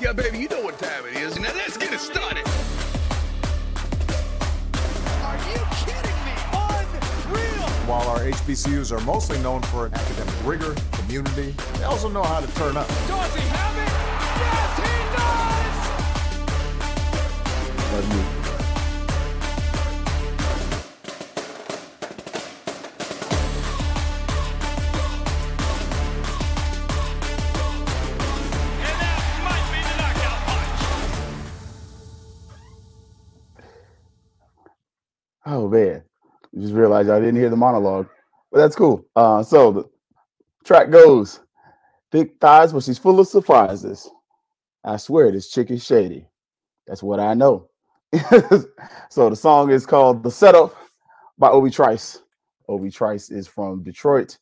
Yeah, baby, you know what time it is. Now let's get it started. Are you kidding me? Unreal. While our HBCUs are mostly known for an academic rigor, community, they also know how to turn up. Does he have it? Yes, he does. Love you. Man, just realized I didn't hear the monologue, but that's cool. Uh, so the track goes, thick thighs, but she's full of surprises. I swear this chick is shady. That's what I know. so the song is called "The Setup" by Obi Trice. Obi Trice is from Detroit.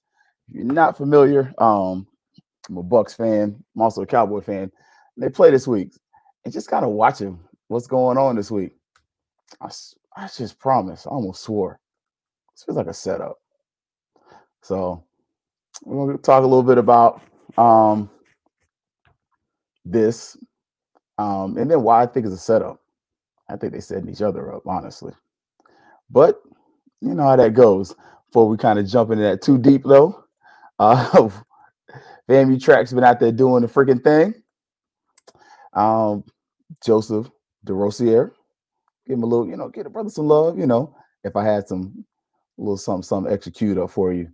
If you're not familiar, um, I'm a Bucks fan. I'm also a Cowboy fan. They play this week, and just kind of watching what's going on this week. I, I just promise. I almost swore. This feels like a setup. So we're gonna talk a little bit about um this, um, and then why I think it's a setup. I think they setting each other up, honestly. But you know how that goes. Before we kind of jump into that too deep, though, uh, FAMU Track's been out there doing the freaking thing. Um, Joseph DeRosier, give him a little, you know, get a brother some love. You know, if I had some a little something, some execute up for you,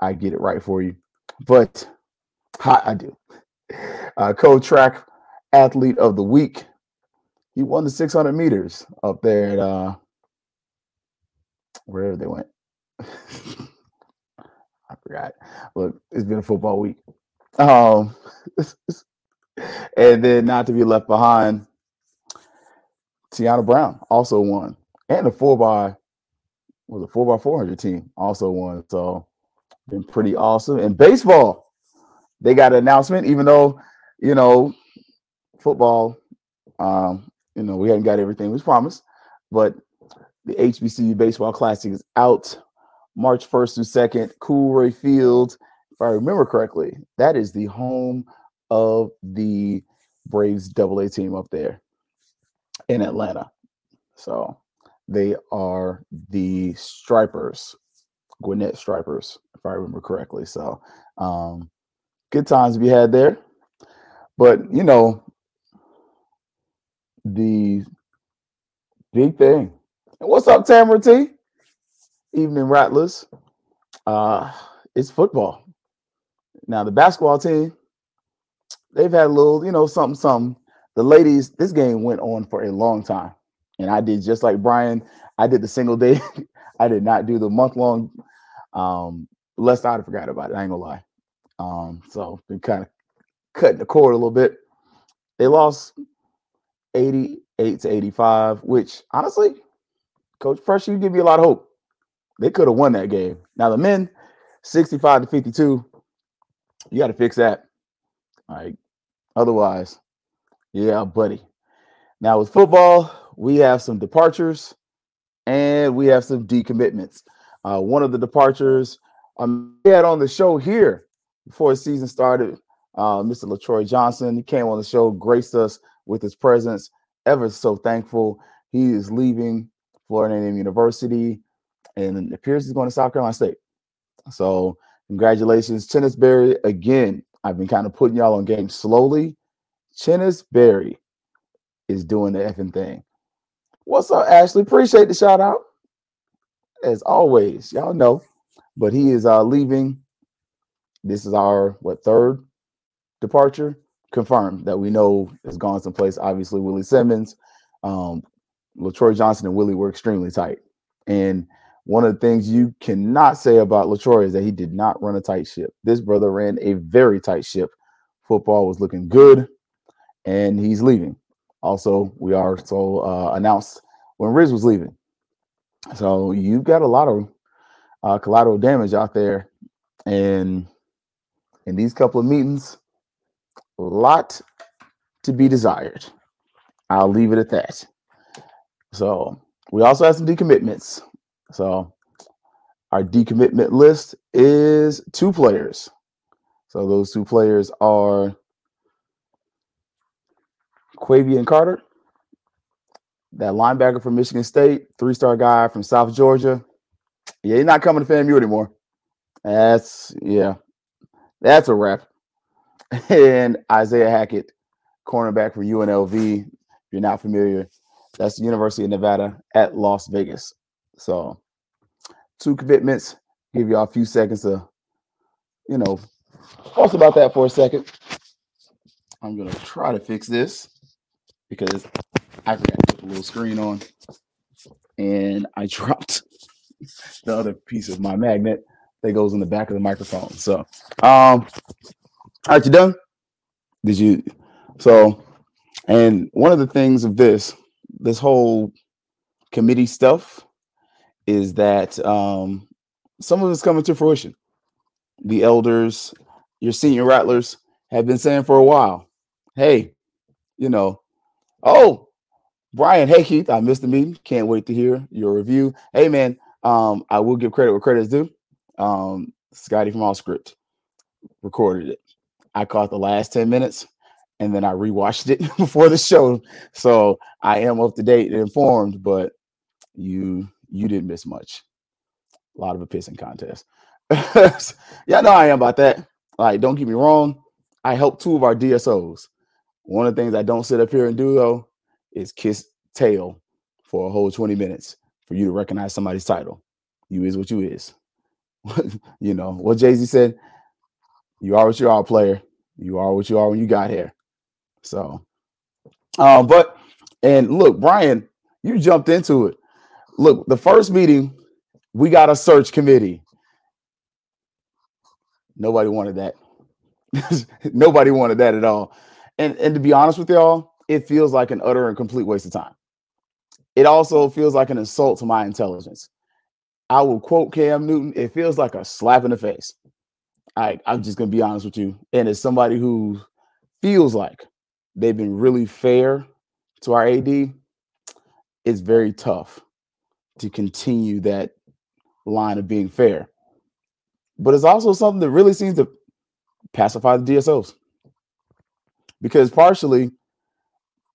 I get it right for you. But hi, I do. Uh, co-track athlete of the week. He won the 600 meters up there at uh, wherever they went. I forgot. Look, it's been a football week. Um, and then not to be left behind, Tiana Brown also won, and the four by was a four by four hundred team also won. So been pretty awesome. And baseball, they got an announcement, even though you know football, um, you know we hadn't got everything was promised, but the HBCU baseball classic is out March first through second. Coolray Field, if I remember correctly, that is the home of the Braves Double A team up there in Atlanta. So they are the Stripers, Gwinnett Stripers, if I remember correctly. So um, good times be had there. But you know, the big thing. What's up, Tamara T? Evening Rattlers. Uh, it's football. Now the basketball team, they've had a little, you know, something, something. The ladies, this game went on for a long time. And I did just like Brian, I did the single day. I did not do the month long. Um, lest I'd have forgot about it. I ain't gonna lie. Um, so been kind of cutting the cord a little bit. They lost 88 to 85, which honestly, Coach Pressure, you give me a lot of hope. They could have won that game. Now the men, 65 to 52. You got to fix that. Right. Otherwise, yeah, buddy. Now with football, we have some departures and we have some decommitments. Uh, one of the departures um, we had on the show here before the season started, uh, Mr. Latroy Johnson. He came on the show, graced us with his presence. Ever so thankful. He is leaving Florida A&M University, and appears he's going to South Carolina State. So congratulations, Chennis Berry. Again, I've been kind of putting y'all on game slowly. Chennis Berry is doing the effing thing. What's up, Ashley? Appreciate the shout out. As always, y'all know. But he is uh leaving. This is our what third departure confirmed that we know has gone someplace. Obviously, Willie Simmons, um, Latroy Johnson, and Willie were extremely tight. And one of the things you cannot say about Latroy is that he did not run a tight ship. This brother ran a very tight ship. Football was looking good, and he's leaving. Also, we are so uh, announced when Riz was leaving. So you've got a lot of uh, collateral damage out there, and in these couple of meetings, a lot to be desired. I'll leave it at that. So we also have some decommitments. So our decommitment list is two players. So those two players are Quavian Carter, that linebacker from Michigan State, three star guy from South Georgia. Yeah, he's not coming to FAMU anymore. That's, yeah, that's a wrap. And Isaiah Hackett, cornerback from UNLV. If you're not familiar, that's the University of Nevada at Las Vegas. So, two commitments. Give y'all a few seconds to, you know, talk about that for a second. I'm gonna try to fix this because I forgot to put the little screen on, and I dropped the other piece of my magnet that goes in the back of the microphone. So, um, all right, you done? Did you? So, and one of the things of this, this whole committee stuff, is that um, some of it's coming to fruition. The elders, your senior rattlers, have been saying for a while, "Hey, you know, oh, Brian, hey Keith, I missed the meeting. Can't wait to hear your review. Hey man, um, I will give credit where credit is due. Um, Scotty from All Script recorded it. I caught the last 10 minutes and then I rewatched it before the show. So I am up to date and informed, but you you didn't miss much. A lot of a pissing contest. yeah, I know I am about that. Like, don't get me wrong. I helped two of our DSOs. One of the things I don't sit up here and do though is kiss tail for a whole 20 minutes for you to recognize somebody's title. You is what you is. you know what Jay Z said. You are what you are, player. You are what you are when you got here. So, um, but and look, Brian, you jumped into it. Look, the first meeting, we got a search committee. Nobody wanted that. Nobody wanted that at all. And and to be honest with y'all, it feels like an utter and complete waste of time. It also feels like an insult to my intelligence. I will quote Cam Newton. It feels like a slap in the face. I, I'm just gonna be honest with you. And as somebody who feels like they've been really fair to our AD, it's very tough to continue that line of being fair. But it's also something that really seems to pacify the DSOs. Because partially,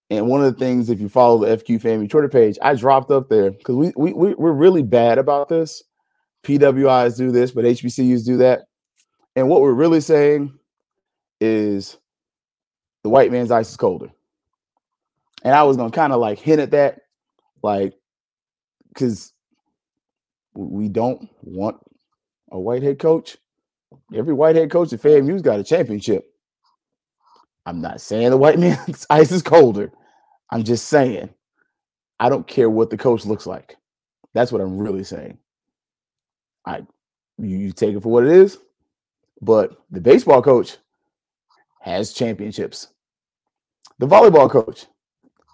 and one of the things, if you follow the FQ Family Twitter page, I dropped up there because we, we we we're really bad about this. PWIs do this, but HBCUs do that. And what we're really saying is the white man's ice is colder. And I was gonna kind of like hint at that, like, because we don't want a white head coach. Every white head coach at FAMU's got a championship. I'm not saying the white man's ice is colder. I'm just saying, I don't care what the coach looks like. That's what I'm really saying. I you, you take it for what it is, but the baseball coach has championships. The volleyball coach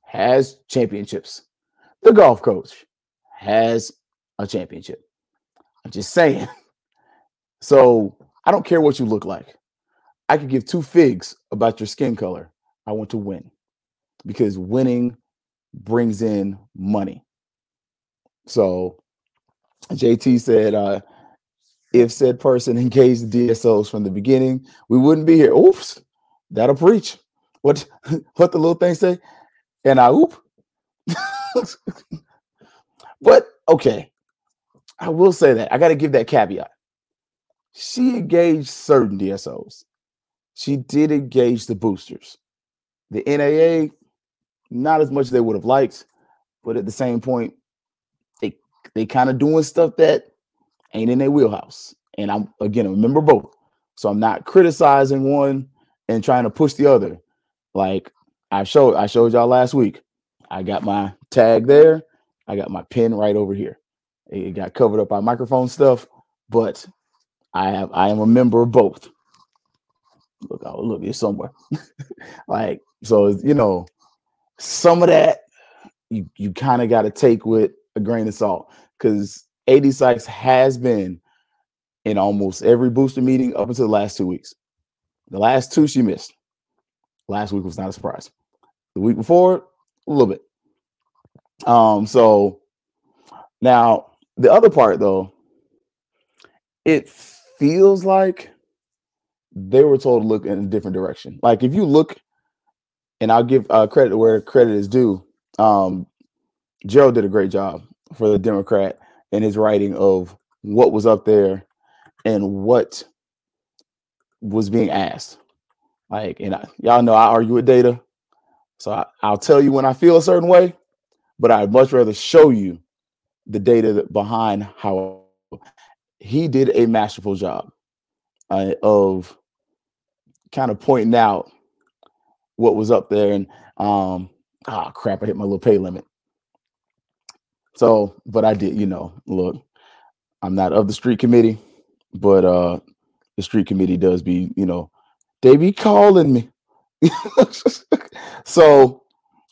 has championships. The golf coach has a championship. I'm just saying. So I don't care what you look like. I could give two figs about your skin color. I want to win because winning brings in money. So JT said, uh, if said person engaged the DSOs from the beginning, we wouldn't be here. Oops, that'll preach. What what the little thing say? And I oop. but okay, I will say that I got to give that caveat. She engaged certain DSOs. She did engage the boosters. The NAA, not as much as they would have liked, but at the same point, they they kind of doing stuff that ain't in their wheelhouse. And I'm again, remember both. So I'm not criticizing one and trying to push the other. Like I showed I showed y'all last week. I got my tag there. I got my pin right over here. It got covered up by microphone stuff, but I have I am a member of both. Look, oh, look, it's somewhere. like so, you know, some of that you you kind of got to take with a grain of salt because AD Sykes has been in almost every booster meeting up until the last two weeks. The last two she missed. Last week was not a surprise. The week before, a little bit. Um, so now the other part though, it feels like they were told to look in a different direction. Like if you look and I'll give uh, credit where credit is due. Um, Gerald did a great job for the Democrat in his writing of what was up there and what was being asked. Like, and I, y'all know I argue with data, so I, I'll tell you when I feel a certain way, but I'd much rather show you the data behind how he did a masterful job uh, of kind of pointing out what was up there and um ah crap i hit my little pay limit. So but i did you know look i'm not of the street committee but uh the street committee does be you know they be calling me. So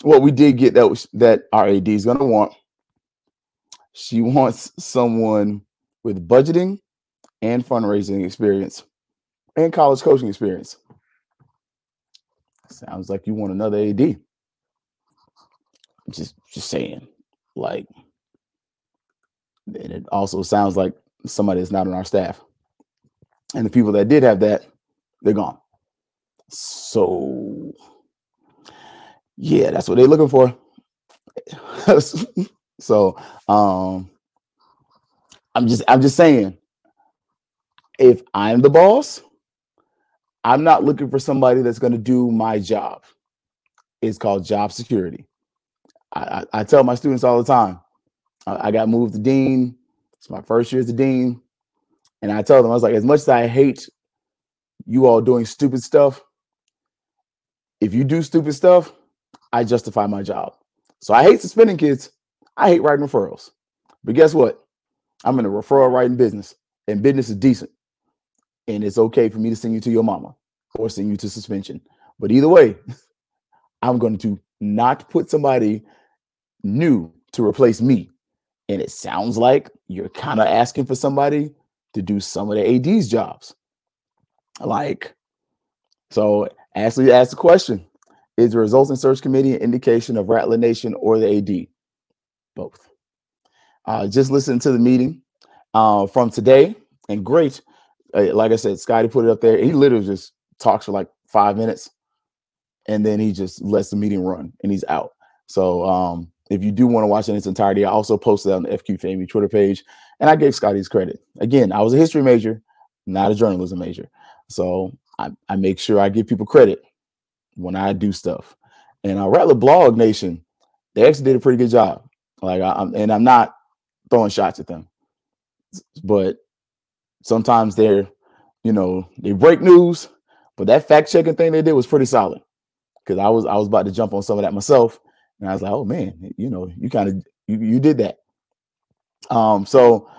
what we did get that was that our ad is going to want she wants someone with budgeting and fundraising experience and college coaching experience sounds like you want another ad just just saying like and it also sounds like somebody that's not on our staff. And the people that did have that they're gone. So yeah that's what they're looking for. So um i'm just i'm just saying if i'm the boss i'm not looking for somebody that's going to do my job it's called job security I, I, I tell my students all the time I, I got moved to dean it's my first year as a dean and i tell them i was like as much as i hate you all doing stupid stuff if you do stupid stuff i justify my job so i hate suspending kids I hate writing referrals. But guess what? I'm in a referral writing business, and business is decent. And it's okay for me to send you to your mama or send you to suspension. But either way, I'm going to not put somebody new to replace me. And it sounds like you're kind of asking for somebody to do some of the AD's jobs. Like, so Ashley asked the question Is the results in search committee an indication of Rattler Nation or the AD? both. Uh, just listen to the meeting uh, from today, and great. Like I said, Scotty put it up there. He literally just talks for like five minutes, and then he just lets the meeting run, and he's out. So um, if you do want to watch it in its entirety, I also posted on the FQ Family Twitter page, and I gave Scotty's credit. Again, I was a history major, not a journalism major, so I, I make sure I give people credit when I do stuff. And uh, Rattler Blog Nation, they actually did a pretty good job. Like I, am and I'm not throwing shots at them, but sometimes they're, you know, they break news. But that fact checking thing they did was pretty solid because I was I was about to jump on some of that myself, and I was like, oh man, you know, you kind of you, you did that. Um, so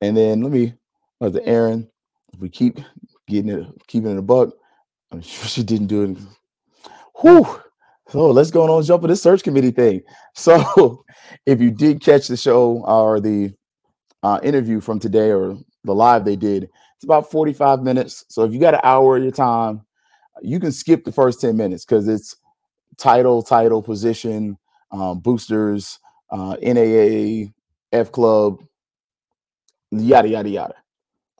and then let me was the Aaron. If we keep getting it, keeping it a buck, I'm sure she didn't do it. Whew. So let's go on jump on this search committee thing. So if you did catch the show or the uh, interview from today or the live they did, it's about 45 minutes. So if you got an hour of your time, you can skip the first 10 minutes because it's title, title, position, um, boosters, uh, NAA, F Club, yada, yada, yada.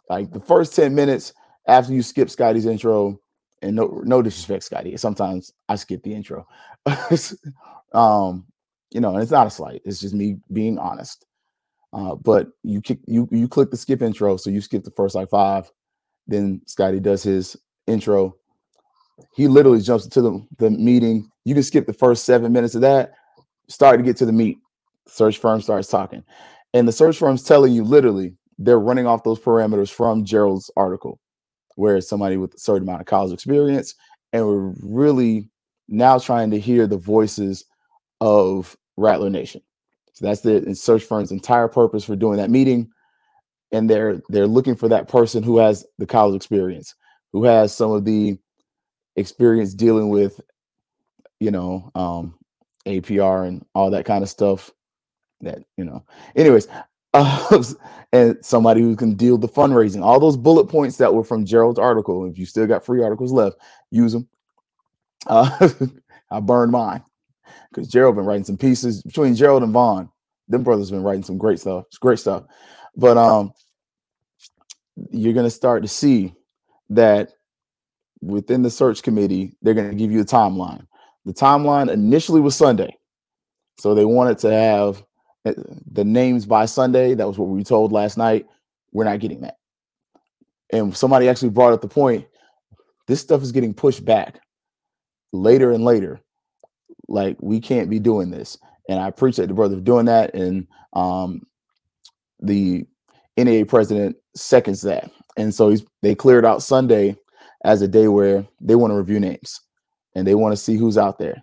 Like the first 10 minutes after you skip Scotty's intro, and no no disrespect, Scotty. Sometimes I skip the intro. um, you know, and it's not a slight. It's just me being honest. Uh, but you kick you you click the skip intro, so you skip the first like five. Then Scotty does his intro. He literally jumps into the, the meeting. You can skip the first seven minutes of that. Start to get to the meat. Search firm starts talking, and the search firm's telling you literally they're running off those parameters from Gerald's article where it's somebody with a certain amount of college experience. And we're really now trying to hear the voices of Rattler Nation. So that's the search firm's entire purpose for doing that meeting. And they're they're looking for that person who has the college experience, who has some of the experience dealing with, you know, um, APR and all that kind of stuff. That you know. Anyways, uh, and somebody who can deal the fundraising. All those bullet points that were from Gerald's article. If you still got free articles left, use them. Uh, I burned mine because Gerald been writing some pieces between Gerald and Vaughn. Them brothers have been writing some great stuff. It's great stuff. But um, you're gonna start to see that within the search committee, they're gonna give you a timeline. the timeline initially was Sunday. So they wanted to have uh, the names by Sunday. That was what we were told last night. We're not getting that. And somebody actually brought up the point this stuff is getting pushed back later and later. Like we can't be doing this. And I appreciate the brother doing that. And um, the NAA president seconds that. And so they cleared out Sunday as a day where they want to review names and they want to see who's out there.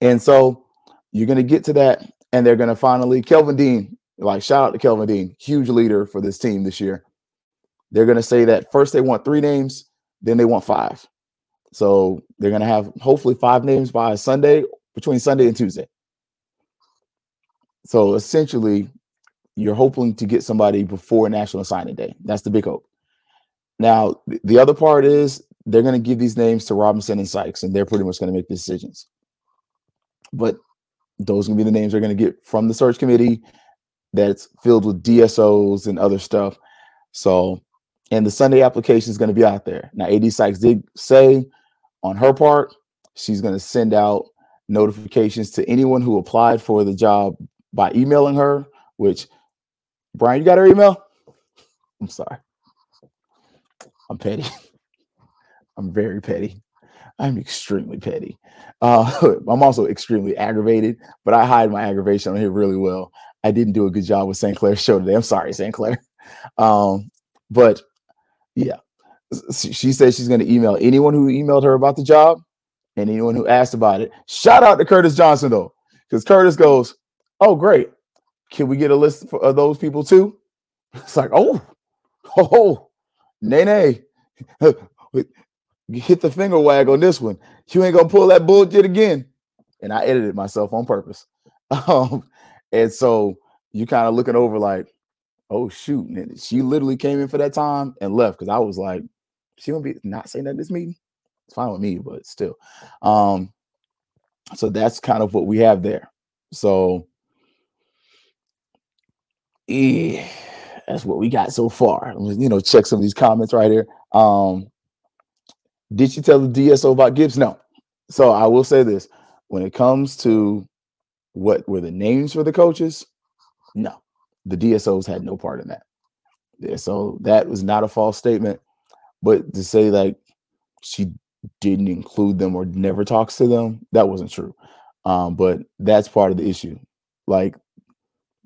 And so you're going to get to that, and they're going to finally, Kelvin Dean, like shout out to Kelvin Dean, huge leader for this team this year. They're going to say that first they want three names, then they want five. So they're going to have hopefully five names by Sunday, between Sunday and Tuesday. So essentially, you're hoping to get somebody before National Signing Day. That's the big hope. Now, the other part is they're going to give these names to Robinson and Sykes, and they're pretty much going to make decisions. But those are going to be the names they're going to get from the search committee that's filled with DSOs and other stuff. So, and the Sunday application is going to be out there. Now, AD Sykes did say on her part, she's going to send out notifications to anyone who applied for the job by emailing her, which, Brian, you got her email? I'm sorry. I'm petty. I'm very petty. I'm extremely petty. Uh, I'm also extremely aggravated, but I hide my aggravation on here really well. I didn't do a good job with St. Clair's show today. I'm sorry, St. Clair. Um, but yeah, she says she's going to email anyone who emailed her about the job and anyone who asked about it. Shout out to Curtis Johnson though, because Curtis goes, "Oh, great! Can we get a list of those people too?" It's like, oh, oh, nay, nay, hit the finger wag on this one. You ain't gonna pull that bullshit again. And I edited myself on purpose. Um, and so you kind of looking over like, oh shoot. And she literally came in for that time and left because I was like, she gonna be not saying that this meeting. It's fine with me, but still. Um, so that's kind of what we have there. So yeah, that's what we got so far. You know, check some of these comments right here. Um, did she tell the DSO about Gibbs? No. So I will say this: when it comes to what were the names for the coaches, no, the DSOs had no part in that. Yeah, so that was not a false statement. But to say like she didn't include them or never talks to them, that wasn't true. Um, but that's part of the issue. Like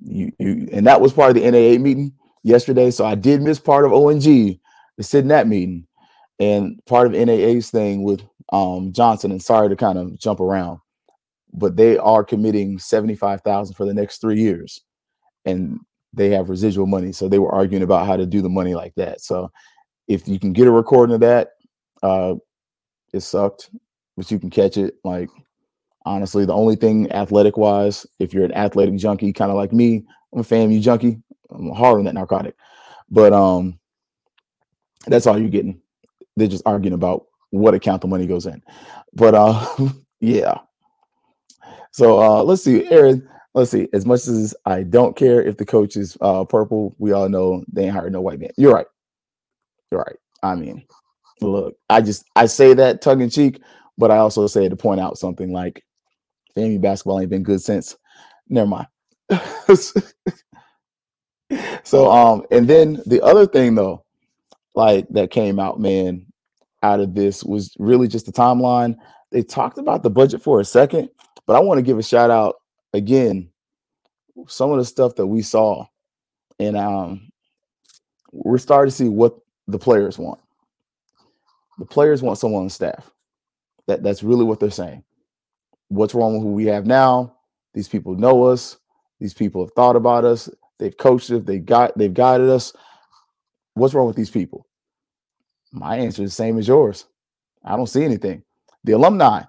you, you, and that was part of the NAA meeting yesterday. So I did miss part of ONG to sit in that meeting and part of NAA's thing with um, Johnson. And sorry to kind of jump around, but they are committing seventy five thousand for the next three years, and they have residual money. So they were arguing about how to do the money like that. So if you can get a recording of that, uh, it sucked, but you can catch it. Like honestly, the only thing athletic wise, if you're an athletic junkie, kind of like me, I'm a FAMU junkie. I'm hard on that narcotic, but um, that's all you're getting they're just arguing about what account the money goes in. But uh yeah. So uh let's see, Aaron. Let's see. As much as I don't care if the coach is uh purple, we all know they ain't hired no white man. You're right. Right. I mean, look, I just I say that tongue in cheek, but I also say to point out something like FAMU basketball ain't been good since. Never mind. so um, and then the other thing though, like that came out, man, out of this was really just the timeline. They talked about the budget for a second, but I want to give a shout out again. Some of the stuff that we saw, and um, we're starting to see what the players want. The players want someone on staff. That that's really what they're saying. What's wrong with who we have now? These people know us. These people have thought about us. They've coached us. They got they've guided us. What's wrong with these people? My answer is the same as yours. I don't see anything. The alumni,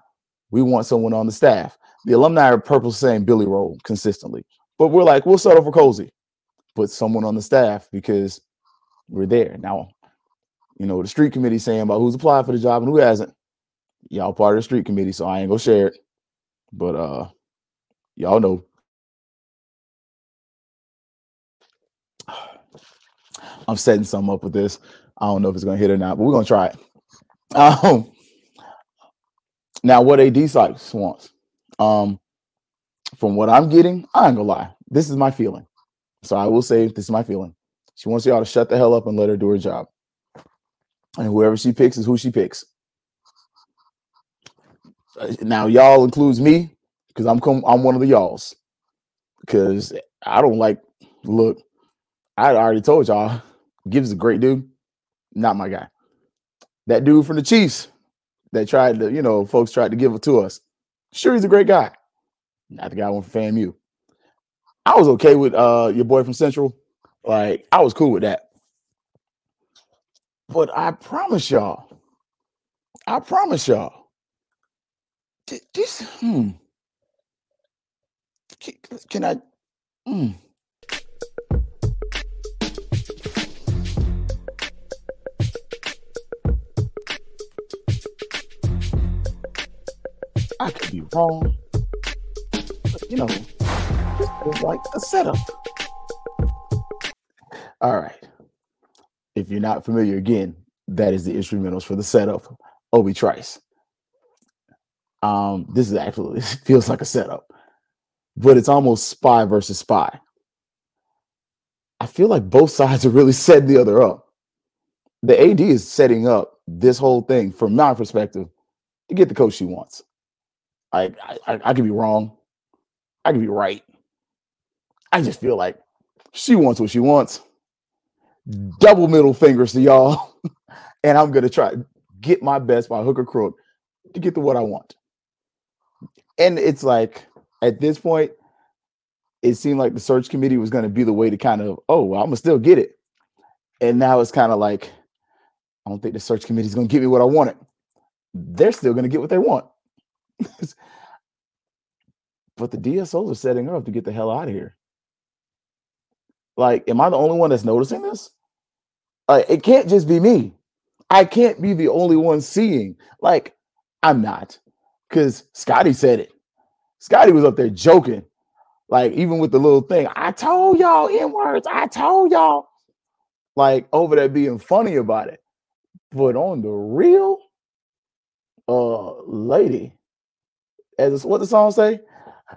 we want someone on the staff. The alumni are purple saying Billy Roll consistently, but we're like, we'll settle for Colzie. Put someone on the staff because we're there. Now, you know, the street committee saying about who's applied for the job and who hasn't. Y'all part of the street committee, so I ain't gonna share it. But uh y'all know. I'm setting something up with this. I don't know if it's gonna hit or not, but we're gonna try it. Um, Now, what AD Sykes wants, um, from what I'm getting, I ain't gonna lie. This is my feeling. So I will say this is my feeling. She wants y'all to shut the hell up and let her do her job. And whoever she picks is who she picks. Uh, Now, y'all includes me because I'm I'm one of the y'alls. Because I don't like look. I already told y'all, Gibbs is a great dude. Not my guy. That dude from the Chiefs that tried to, you know, folks tried to give it to us. Sure, he's a great guy. Not the guy I went from FAMU. I was okay with uh your boy from Central. Like, I was cool with that. But I promise y'all, I promise y'all, this, hmm, can, I, hmm, I could be wrong, but you know, was like a setup. All right. If you're not familiar, again, that is the instrumentals for the setup. Obi Trice. Um, this is actually feels like a setup, but it's almost spy versus spy. I feel like both sides are really setting the other up. The AD is setting up this whole thing from my perspective to get the coach she wants. I, I, I could be wrong. I could be right. I just feel like she wants what she wants. Double middle fingers to y'all. and I'm gonna try get my best by hook or crook to get to what I want. And it's like at this point, it seemed like the search committee was gonna be the way to kind of, oh, well, I'm gonna still get it. And now it's kind of like, I don't think the search committee is gonna give me what I wanted. They're still gonna get what they want. but the DSOs are setting up to get the hell out of here. Like, am I the only one that's noticing this? Like, it can't just be me. I can't be the only one seeing. Like, I'm not. Because Scotty said it. Scotty was up there joking. Like, even with the little thing, I told y'all in words, I told y'all. Like, over there being funny about it. But on the real, uh, lady, as what the song say,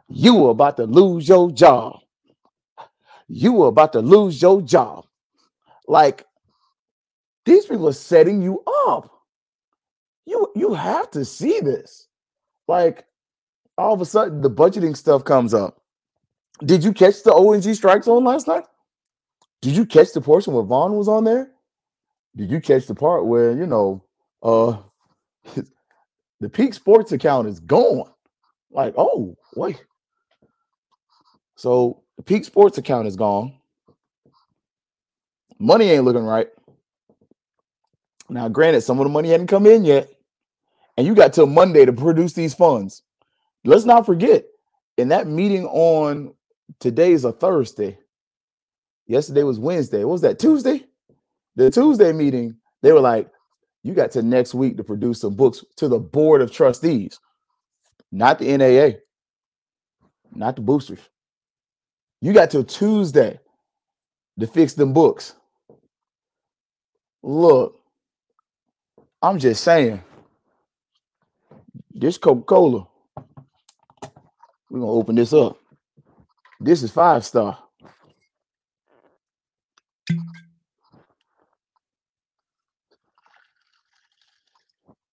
you were about to lose your job. You were about to lose your job. Like, these people are setting you up. You you have to see this. Like all of a sudden the budgeting stuff comes up. Did you catch the ONG strike zone last night? Did you catch the portion where Vaughn was on there? Did you catch the part where you know uh the peak sports account is gone? Like, oh wait. So the peak sports account is gone. Money ain't looking right. Now, granted, some of the money hadn't come in yet, and you got till Monday to produce these funds. Let's not forget, in that meeting on today is a Thursday. Yesterday was Wednesday. What was that? Tuesday? The Tuesday meeting, they were like, you got to next week to produce some books to the board of trustees, not the NAA, not the boosters. You got till Tuesday to fix them books. Look, I'm just saying, this Coca Cola, we're gonna open this up. This is five star.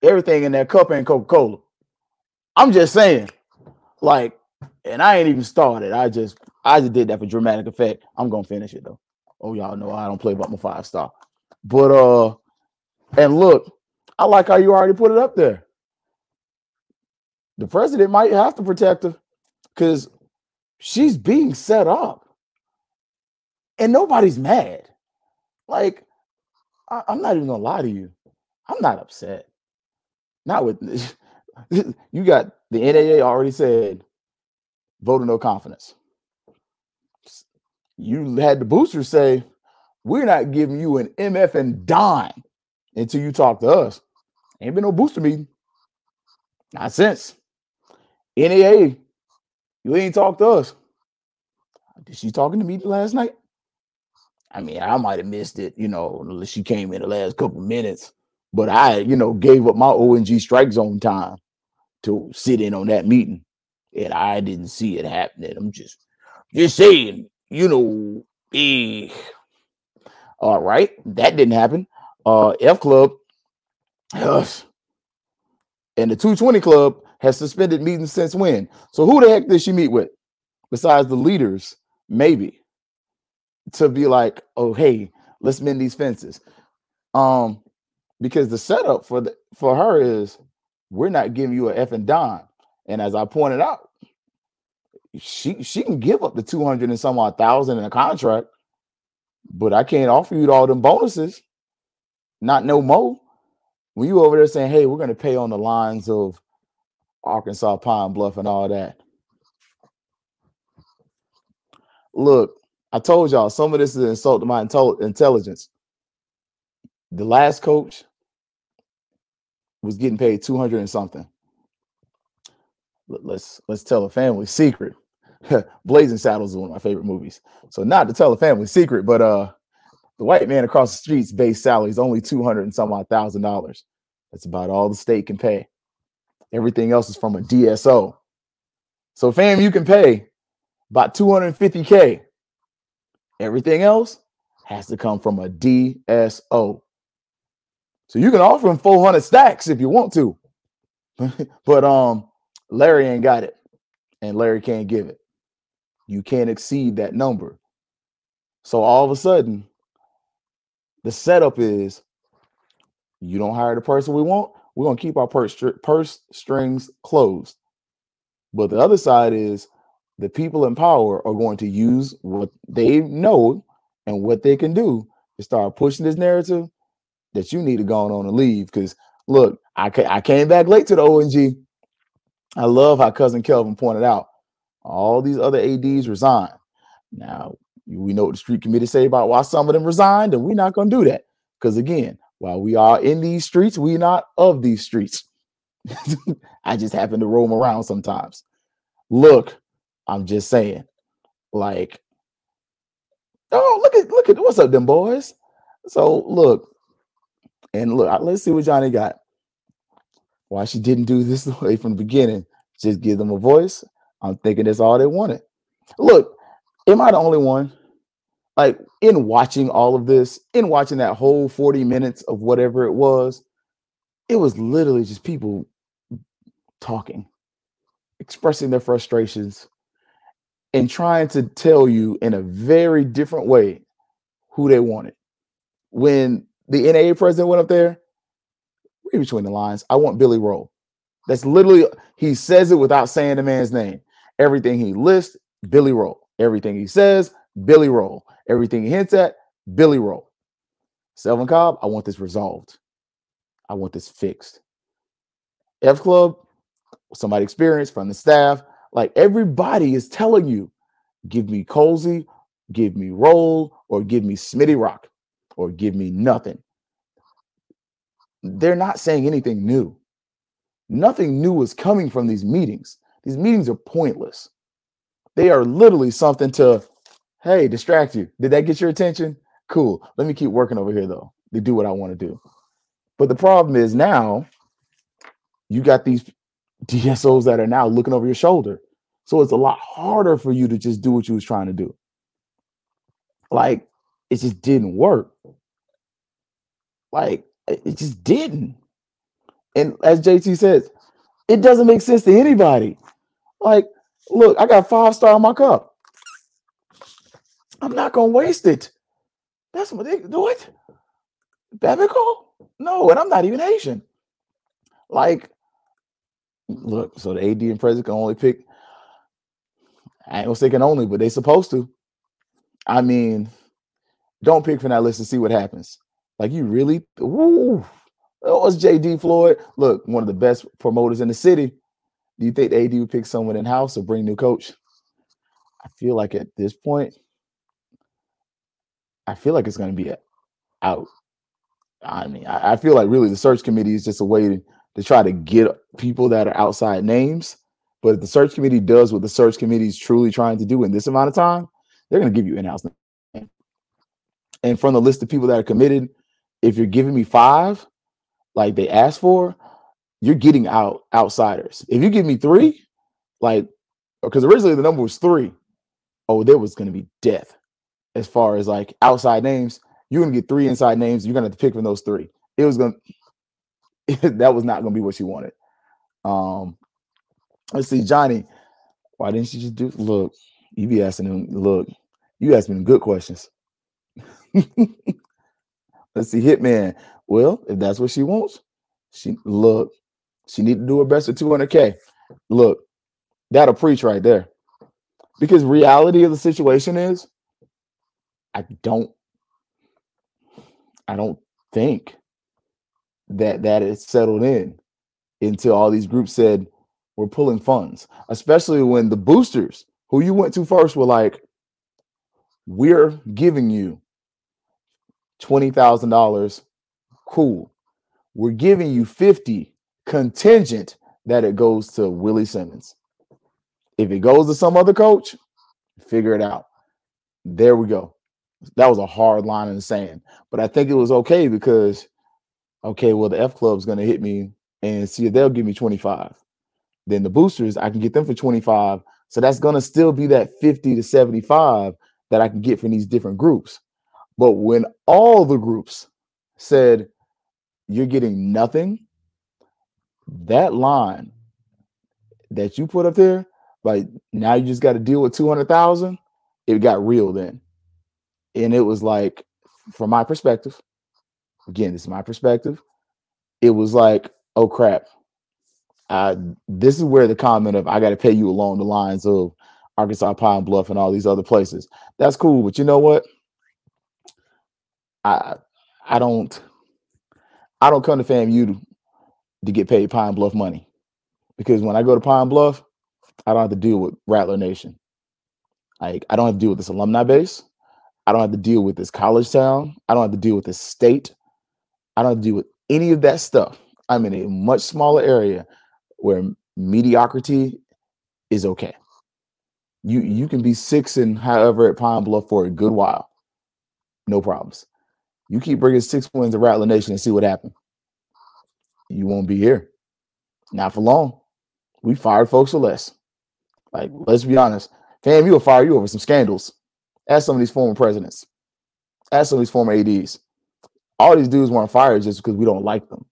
Everything in that cup ain't Coca Cola. I'm just saying, like, and I ain't even started. I just, I just did that for dramatic effect. I'm gonna finish it though. Oh, y'all know I don't play about my five star, but uh, and look, I like how you already put it up there. The president might have to protect her because she's being set up and nobody's mad. Like, I, am not even gonna lie to you. I'm not upset. Not with you got the NAA already said vote no confidence. You had the boosters say, we're not giving you an MF and dime until you talk to us. Ain't been no booster meeting. Not since. NAA, you ain't talked to us. Did she talking to me last night? I mean, I might have missed it, you know, unless she came in the last couple minutes. But I, you know, gave up my ONG strike zone time to sit in on that meeting, and I didn't see it happening. I'm just just saying, you know, eh. all right, that didn't happen. Uh, F Club, yes. and the 220 Club has suspended meetings since when? So who the heck did she meet with? Besides the leaders, maybe to be like, oh hey, let's mend these fences. Um, because the setup for the for her is we're not giving you a F and dime. And as I pointed out, she she can give up the 200 and some odd thousand in a contract, but I can't offer you all them bonuses. Not no more. When you over there saying, hey, we're gonna pay on the lines of Arkansas Pine Bluff and all that. Look, I told y'all some of this is an insult to my intel- intelligence. The last coach was getting paid 200 and something. Let- Let's let's tell a family secret. Blazing Saddles is one of my favorite movies. So not to tell a family secret, but uh the white man across the street's base salary is only 200 and some odd thousand dollars. That's about all the state can pay. Everything else is from a DSO. So fam, you can pay about 250k. Everything else has to come from a DSO. So you can offer him 400 stacks if you want to. but um Larry ain't got it and Larry can't give it. You can't exceed that number. So all of a sudden the setup is you don't hire the person we want, we're going to keep our purse, purse strings closed. But the other side is the people in power are going to use what they know and what they can do to start pushing this narrative that you need to go on and leave. Because look, I, ca- I came back late to the ONG. I love how cousin Kelvin pointed out all these other ADs resigned. Now we know what the street committee say about why some of them resigned, and we're not going to do that. Because again, while we are in these streets, we're not of these streets. I just happen to roam around sometimes. Look, I'm just saying, like, oh, look at look at what's up, them boys. So look, and look, let's see what Johnny got. Why she didn't do this way from the beginning? Just give them a voice. I'm thinking that's all they wanted. Look, am I the only one? Like in watching all of this, in watching that whole 40 minutes of whatever it was, it was literally just people talking, expressing their frustrations, and trying to tell you in a very different way who they wanted. When the NAA president went up there, read between the lines, I want Billy Roll. That's literally, he says it without saying the man's name. Everything he lists, Billy Roll. Everything he says, Billy Roll. Everything he hints at, Billy Roll. Selvin Cobb, I want this resolved. I want this fixed. F Club, somebody experienced from the staff, like everybody is telling you, give me Colzie, give me Roll, or give me Smitty Rock, or give me nothing. They're not saying anything new. Nothing new is coming from these meetings. These meetings are pointless. They are literally something to, hey, distract you. Did that get your attention? Cool. Let me keep working over here, though, to do what I want to do. But the problem is now you got these DSOs that are now looking over your shoulder. So it's a lot harder for you to just do what you was trying to do. Like it just didn't work. Like it just didn't. And as JT says, it doesn't make sense to anybody. Like, look, I got five star in my cup. I'm not gonna waste it. That's what they do it. Babico? No, and I'm not even Asian. Like, look, so the AD and president can only pick. I ain't gonna say can only, but they supposed to. I mean, don't pick from that list and see what happens. Like you really, woo, that was JD Floyd. Look, one of the best promoters in the city. Do you think the AD would pick someone in house or bring new coach? I feel like at this point, I feel like it's going to be out. I mean, I, I feel like really the search committee is just a way to, to try to get people that are outside names. But if the search committee does what the search committee is truly trying to do in this amount of time, they're going to give you in-house name. And from the list of people that are committed, if you're giving me five, like they asked for, you're getting out outsiders. If you give me three, like because originally the number was three, oh, there was gonna be death as far as like outside names. You're gonna get three inside names. You're gonna have to pick from those three. It was gonna that was not gonna be what you wanted. Um, let's see, Johnny. Why didn't you just do look? You be asking him, look, you asking him good questions. let's see, Hitman. Well, if that's what she wants, she look, she need to do her best at 200k. Look, that'll preach right there. Because reality of the situation is, I don't, I don't think that that is settled in until all these groups said we're pulling funds, especially when the boosters who you went to first were like, we're giving you $20,000. Cool. We're giving you 50 contingent that it goes to Willie Simmons. If it goes to some other coach, figure it out. There we go. That was a hard line in the sand, but I think it was okay because, okay, well, the F club's to hit me and see if they'll give me 25. Then the boosters, I can get them for 25. So that's to still be that 50 to 75 that I can get from these different groups. But when all the groups said, you're getting nothing, that line that you put up there, like now you just got to deal with 200,000, it got real then. And it was like, from my perspective, again, this is my perspective, it was like, oh crap. Uh, this is where the comment of I got to pay you along the lines of Arkansas Pine Bluff and all these other places. That's cool, but you know what? I I don't I don't come to FAMU to, to get paid Pine Bluff money because when I go to Pine Bluff, I don't have to deal with Rattler Nation. Like I don't have to deal with this alumni base. I don't have to deal with this college town. I don't have to deal with this state. I don't have to deal with any of that stuff. I'm in a much smaller area where mediocrity is okay. You you can be six and however at Pine Bluff for a good while, no problems. You keep bringing six wins to Rattler Nation and see what happens. You won't be here, not for long. We fired folks for less. Like let's be honest, fam, you will fire you over some scandals. Ask some of these former presidents. Ask some of these former ads. All these dudes weren't fired just because we don't like them.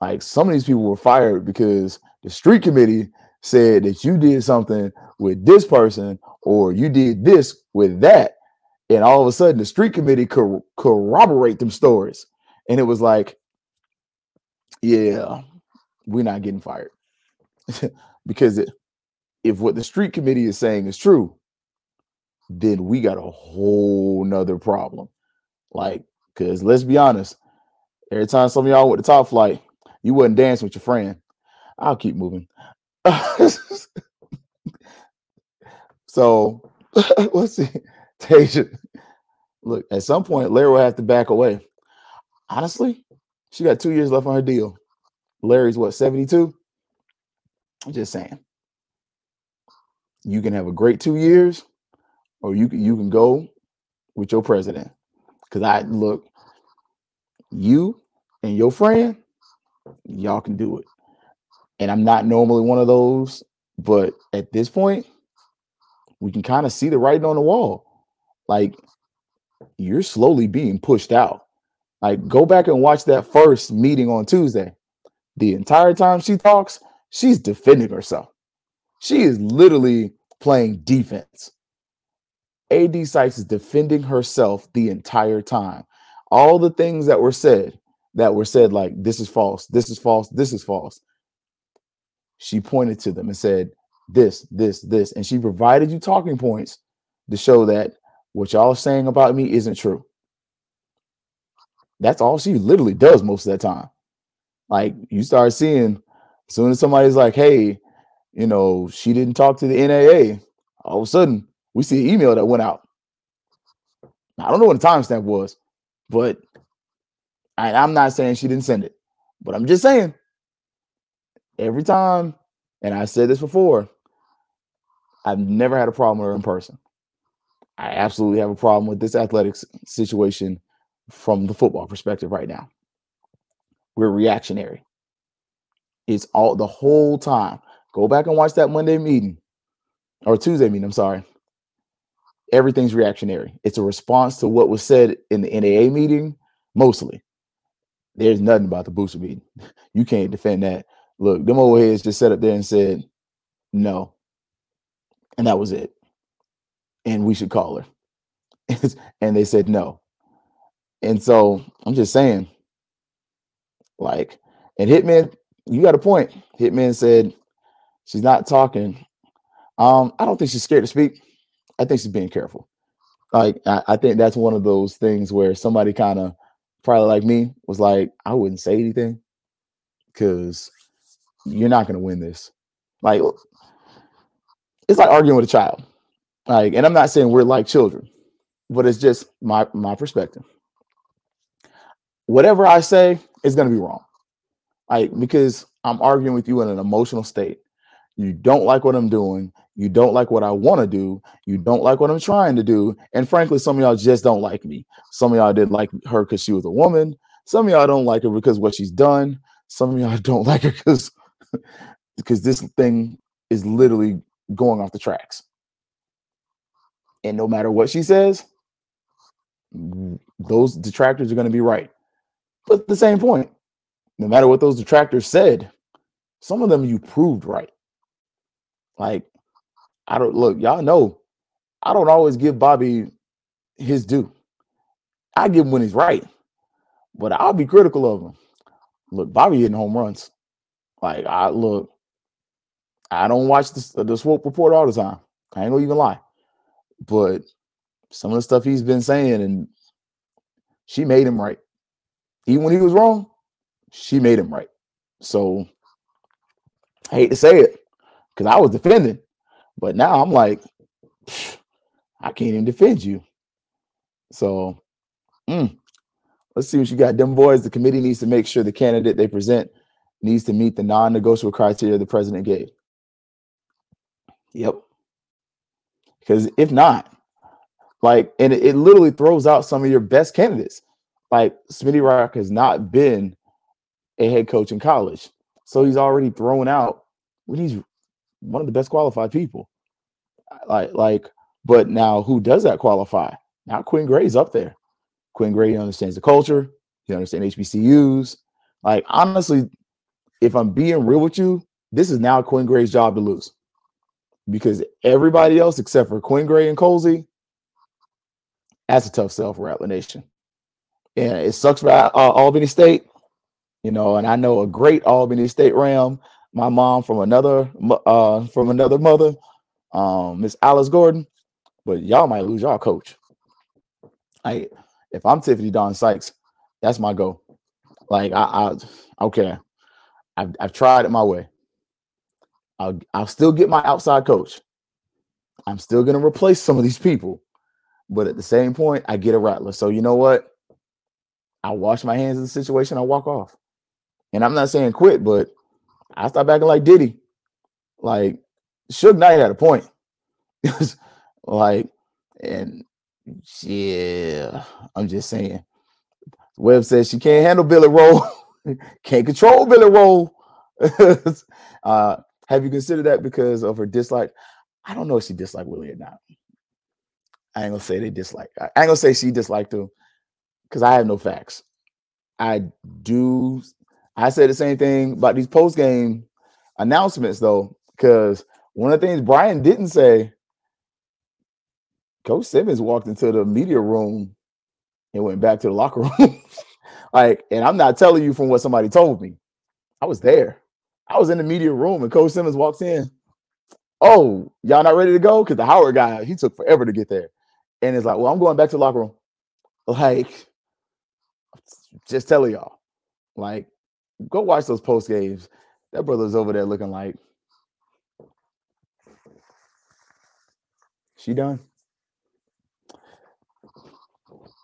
Like some of these people were fired because the street committee said that you did something with this person or you did this with that. And all of a sudden the street committee could corroborate them stories. And it was like, yeah, we're not getting fired. because if what the street committee is saying is true, then we got a whole nother problem. Like, because let's be honest, every time some of y'all went to top flight, you wouldn't dance with your friend. I'll keep moving. so let's see. Tasia. Look, at some point, Larry will have to back away. Honestly, she got two years left on her deal. Larry's what, 72? I'm just saying. You can have a great two years, or you you can go with your president. Because I look, you and your friend y'all can do it. And I'm not normally one of those, but at this point, we can kind of see the writing on the wall. Like you're slowly being pushed out. Like go back and watch that first meeting on Tuesday. The entire time she talks, she's defending herself. She is literally playing defense. AD Sykes is defending herself the entire time. All the things that were said, that were said like this is false, this is false, this is false. She pointed to them and said this, this, this, and she provided you talking points to show that what y'all saying about me isn't true. That's all she literally does most of that time. Like you start seeing, as soon as somebody's like, "Hey, you know, she didn't talk to the NAA," all of a sudden we see an email that went out. I don't know what the timestamp was, but and I'm not saying she didn't send it, but I'm just saying every time, and I said this before, I've never had a problem with her in person. I absolutely have a problem with this athletics situation from the football perspective right now. We're reactionary. It's all the whole time. Go back and watch that Monday meeting or Tuesday meeting. I'm sorry. Everything's reactionary. It's a response to what was said in the NAA meeting, mostly. There's nothing about the booster meeting. You can't defend that. Look, them old heads just sat up there and said, no. And that was it. And we should call her. and they said no. And so I'm just saying, like, and Hitman, you got a point. Hitman said she's not talking. Um, I don't think she's scared to speak. I think she's being careful. Like, I, I think that's one of those things where somebody kind of probably like me was like, I wouldn't say anything because you're not going to win this. Like, it's like arguing with a child. Like, and I'm not saying we're like children, but it's just my my perspective. Whatever I say is going to be wrong. Like, because I'm arguing with you in an emotional state. You don't like what I'm doing. You don't like what I want to do. You don't like what I'm trying to do. And frankly, some of y'all just don't like me. Some of y'all didn't like her because she was a woman. Some of y'all don't like her because what she's done. Some of y'all don't like her because because this thing is literally going off the tracks. And no matter what she says, those detractors are going to be right. But at the same point, no matter what those detractors said, some of them you proved right. Like, I don't look, y'all know, I don't always give Bobby his due. I give him when he's right, but I'll be critical of him. Look, Bobby hitting home runs. Like, I look, I don't watch the, the Swope report all the time. I ain't gonna even lie. But some of the stuff he's been saying, and she made him right. Even when he was wrong, she made him right. So I hate to say it because I was defending, but now I'm like, I can't even defend you. So mm, let's see what you got. Them boys, the committee needs to make sure the candidate they present needs to meet the non negotiable criteria the president gave. Yep. Because if not, like, and it, it, literally throws out some of your best candidates. Like Smitty Rock has not been a head coach in college. So he's already thrown out when he's one of the best qualified people. Like, like, but now who does that qualify? Now Quinn Gray's up there. Quinn Gray understands the culture, he understands HBCUs. Like, honestly, if I'm being real with you, this is now Quinn Gray's job to lose because everybody else except for Quinn Gray and Colzie, that's a tough sell for Rattler Nation. And it sucks for uh, Albany State, you know. And I know a great Albany State Ram. My mom from another uh, from another mother, um, Miss Alice Gordon. But y'all might lose y'all coach. I if I'm Tiffani-Dawn Sykes, that's my goal. Like I, I okay, I've I've tried it my way. I'll I'll still get my outside coach. I'm still gonna replace some of these people, but at the same point, I get a rattler. So you know what? I wash my hands of the situation. I walk off, and I'm not saying quit, but I start backing like Diddy. Like Suge Knight had a point. like, and yeah, I'm just saying. Webb says she can't handle Billy Roll, can't control Billy Roll. uh, have you considered that because of her dislike? I don't know if she disliked Willie or not. I ain't gonna say they dislike. I ain't gonna say she disliked him because I have no facts. I do. I said the same thing about these post game announcements though, because one of the things Brian didn't say, Coach Simmons walked into the media room and went back to the locker room. like, and I'm not telling you from what somebody told me. I was there. I was in the media room and Coach Simmons walks in. Oh, y'all not ready to go? Because the Howard guy, he took forever to get there. And it's like, well, I'm going back to the locker room. Like, just telling y'all, like, go watch those post games. That brother's over there looking like she done.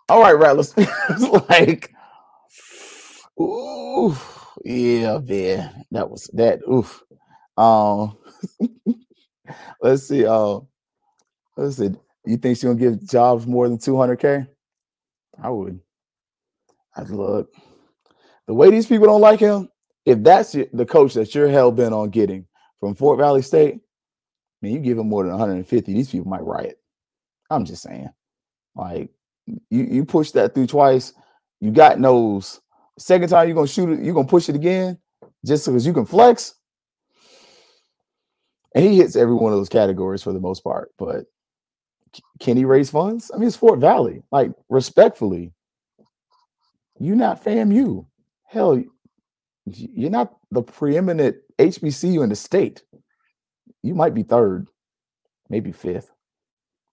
All right, Rattlers. like, ooh. Yeah, man, that was that. Oof. Um, let's see. Uh, let's see. You think she's gonna give jobs more than two hundred k? I would. I'd look. The way these people don't like him, if that's the coach that you're hell bent on getting from Fort Valley State, I mean, you give him more than 150, these people might riot. I'm just saying. Like, you, you push that through twice, you got nose. Second time you're gonna shoot it, you're gonna push it again just because you can flex. And he hits every one of those categories for the most part. But can he raise funds? I mean, it's Fort Valley. Like, respectfully, you not FAMU. Hell, you're not the preeminent HBCU in the state. You might be third, maybe fifth.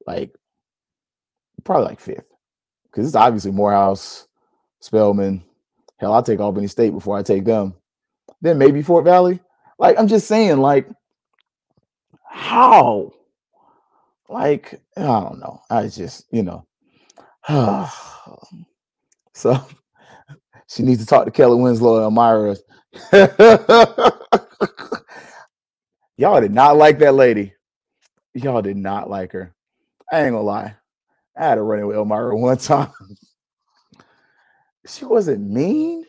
Like, probably like fifth. Because it's obviously Morehouse, Spelman. Hell, I'll take Albany State before I take them. Then maybe Fort Valley. Like, I'm just saying, like, how? Like, I don't know. I just, you know. so she needs to talk to Kelly Winslow and Elmira. Y'all did not like that lady. Y'all did not like her. I ain't gonna lie. I had a run it with Elmira one time. she wasn't mean.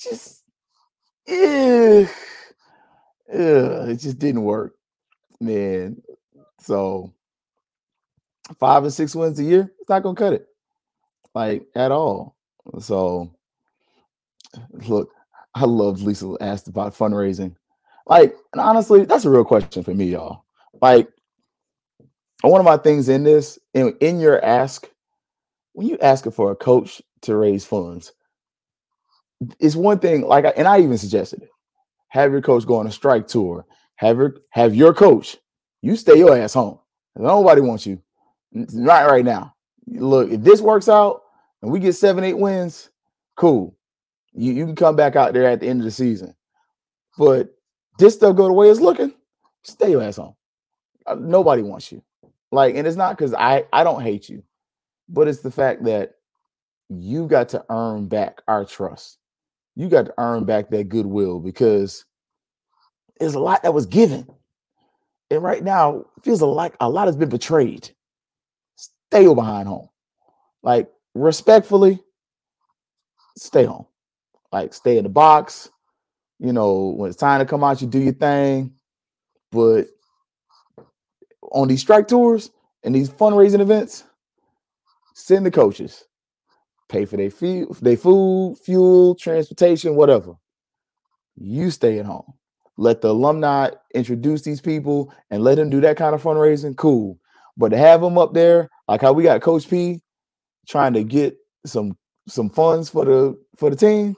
Just, ew, it just didn't work, man. So five or six wins a year, it's not gonna cut it, like at all. So look, I love Lisa asked about fundraising. Like, and honestly, that's a real question for me, y'all. Like, one of my things in this, in, in your ask, when you ask for a coach to raise funds, it's one thing, like, and I even suggested it. Have your coach go on a strike tour. Have your have your coach. You stay your ass home. Nobody wants you. Not right now. Look, if this works out and we get seven, eight wins, cool. You, you can come back out there at the end of the season. But this stuff go the way it's looking, stay your ass home. Uh, nobody wants you. Like, and it's not because I I don't hate you, but it's the fact that you got to earn back our trust. You got to earn back that goodwill because there's a lot that was given. And right now, feels like a lot has been betrayed. Stay behind home. Like, respectfully, stay home. Like stay in the box. You know, when it's time to come out, you do your thing. But on these strike tours and these fundraising events, send the coaches. Pay for their fee, their food, fuel, transportation, whatever. You stay at home. Let the alumni introduce these people and let them do that kind of fundraising. Cool. But to have them up there, like how we got Coach P trying to get some some funds for the for the team,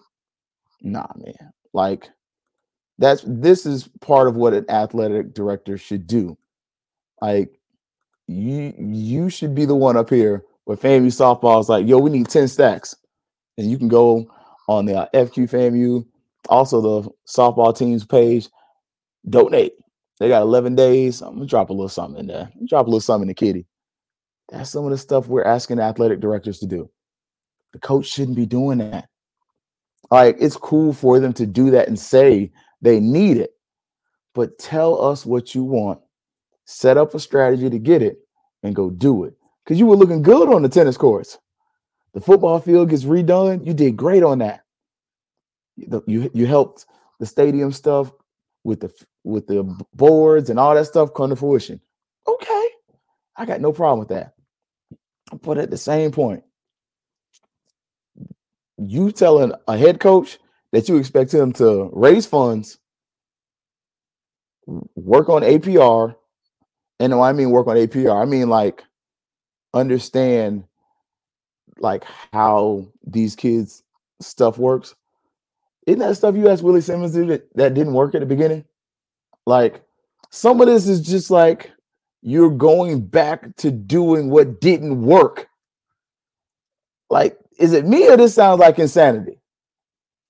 nah, man. Like that's this is part of what an athletic director should do. Like you you should be the one up here where FAMU softball is like, yo, we need 10 stacks. And you can go on the uh, FQ FAMU, also the softball team's page, donate. They got 11 days. I'm gonna drop a little something in there. Drop a little something in the kitty. That's some of the stuff we're asking athletic directors to do. The coach shouldn't be doing that. Like it's cool for them to do that and say they need it, but tell us what you want, set up a strategy to get it, and go do it. Because you were looking good on the tennis courts. The football field gets redone. You did great on that. You you helped the stadium stuff with the with the boards and all that stuff come to fruition. Okay, I got no problem with that. But at the same point, you telling a head coach that you expect him to raise funds, work on APR, and I mean work on APR, I mean like understand like how these kids stuff works. Isn't that stuff you asked Willie Simmons do that, that didn't work at the beginning? Like some of this is just like you're going back to doing what didn't work. Like is it me or this sounds like insanity?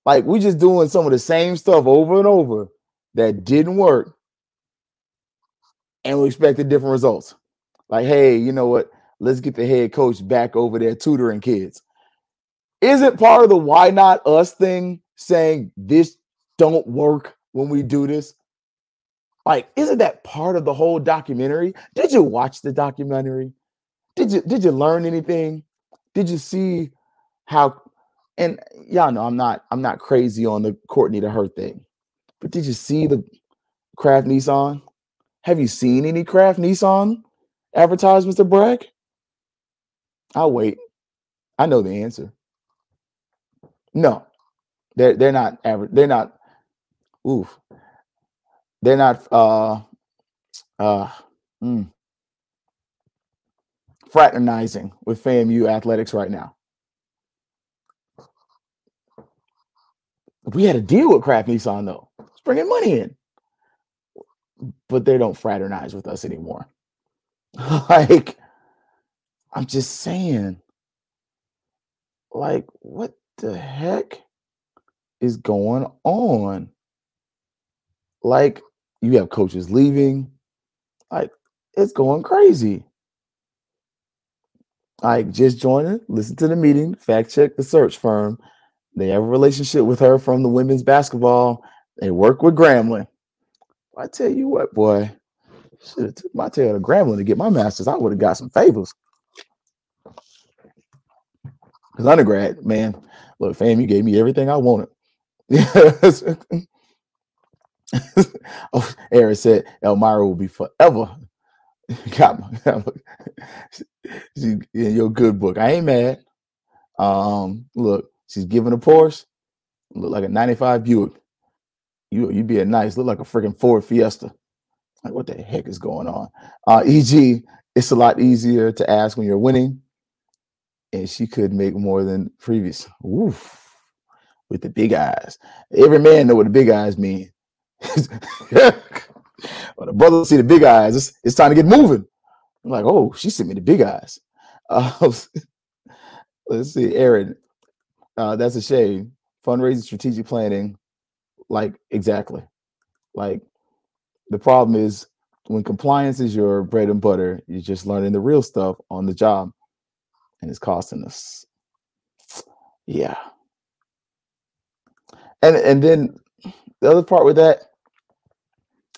Like we just doing some of the same stuff over and over that didn't work, and we expected different results. Like, hey, you know what? Let's get the head coach back over there tutoring kids. Isn't part of the why not us thing saying this don't work when we do this? Like, isn't that part of the whole documentary? Did you watch the documentary? Did you did you learn anything? Did you see how And y'all know I'm not I'm not crazy on the Courtney to her thing. But did you see the Kraft Nissan? Have you seen any Kraft Nissan advertisements to brag? I'll wait. I know the answer. No, they're they're not average. They're not. Oof. They're not. Uh. Uh. mm, fraternizing with FAMU athletics right now. We had a deal with Kraft Nissan though. It's bringing money in, but they don't fraternize with us anymore. like, I'm just saying. Like, what the heck is going on? Like, you have coaches leaving. Like, it's going crazy. Like, just joining, listen to the meeting, fact check the search firm. They have a relationship with her from the women's basketball. They work with Grambling. I tell you what, boy, should have took my tail to Grambling to get my master's. I would have got some favors. Because undergrad, man, look, fam, you gave me everything I wanted. Oh, Aaron said Elmira will be forever. got my, in your good book. I ain't mad. Um, look, she's giving a Porsche. Look like a 95 Buick. You you'd be a nice, look like a freaking Ford Fiesta. Like, what the heck is going on? Uh, EG, it's a lot easier to ask when you're winning. And she could make more than previous. Oof. With the big eyes. Every man know what the big eyes mean. when the brother see the big eyes, it's, it's time to get moving. I'm like, oh, she sent me the big eyes. Uh, let's see, Aaron. Uh, that's a shame. Fundraising, strategic planning, like exactly. Like the problem is when compliance is your bread and butter, you're just learning the real stuff on the job, and it's costing us. Yeah. And and then the other part with that,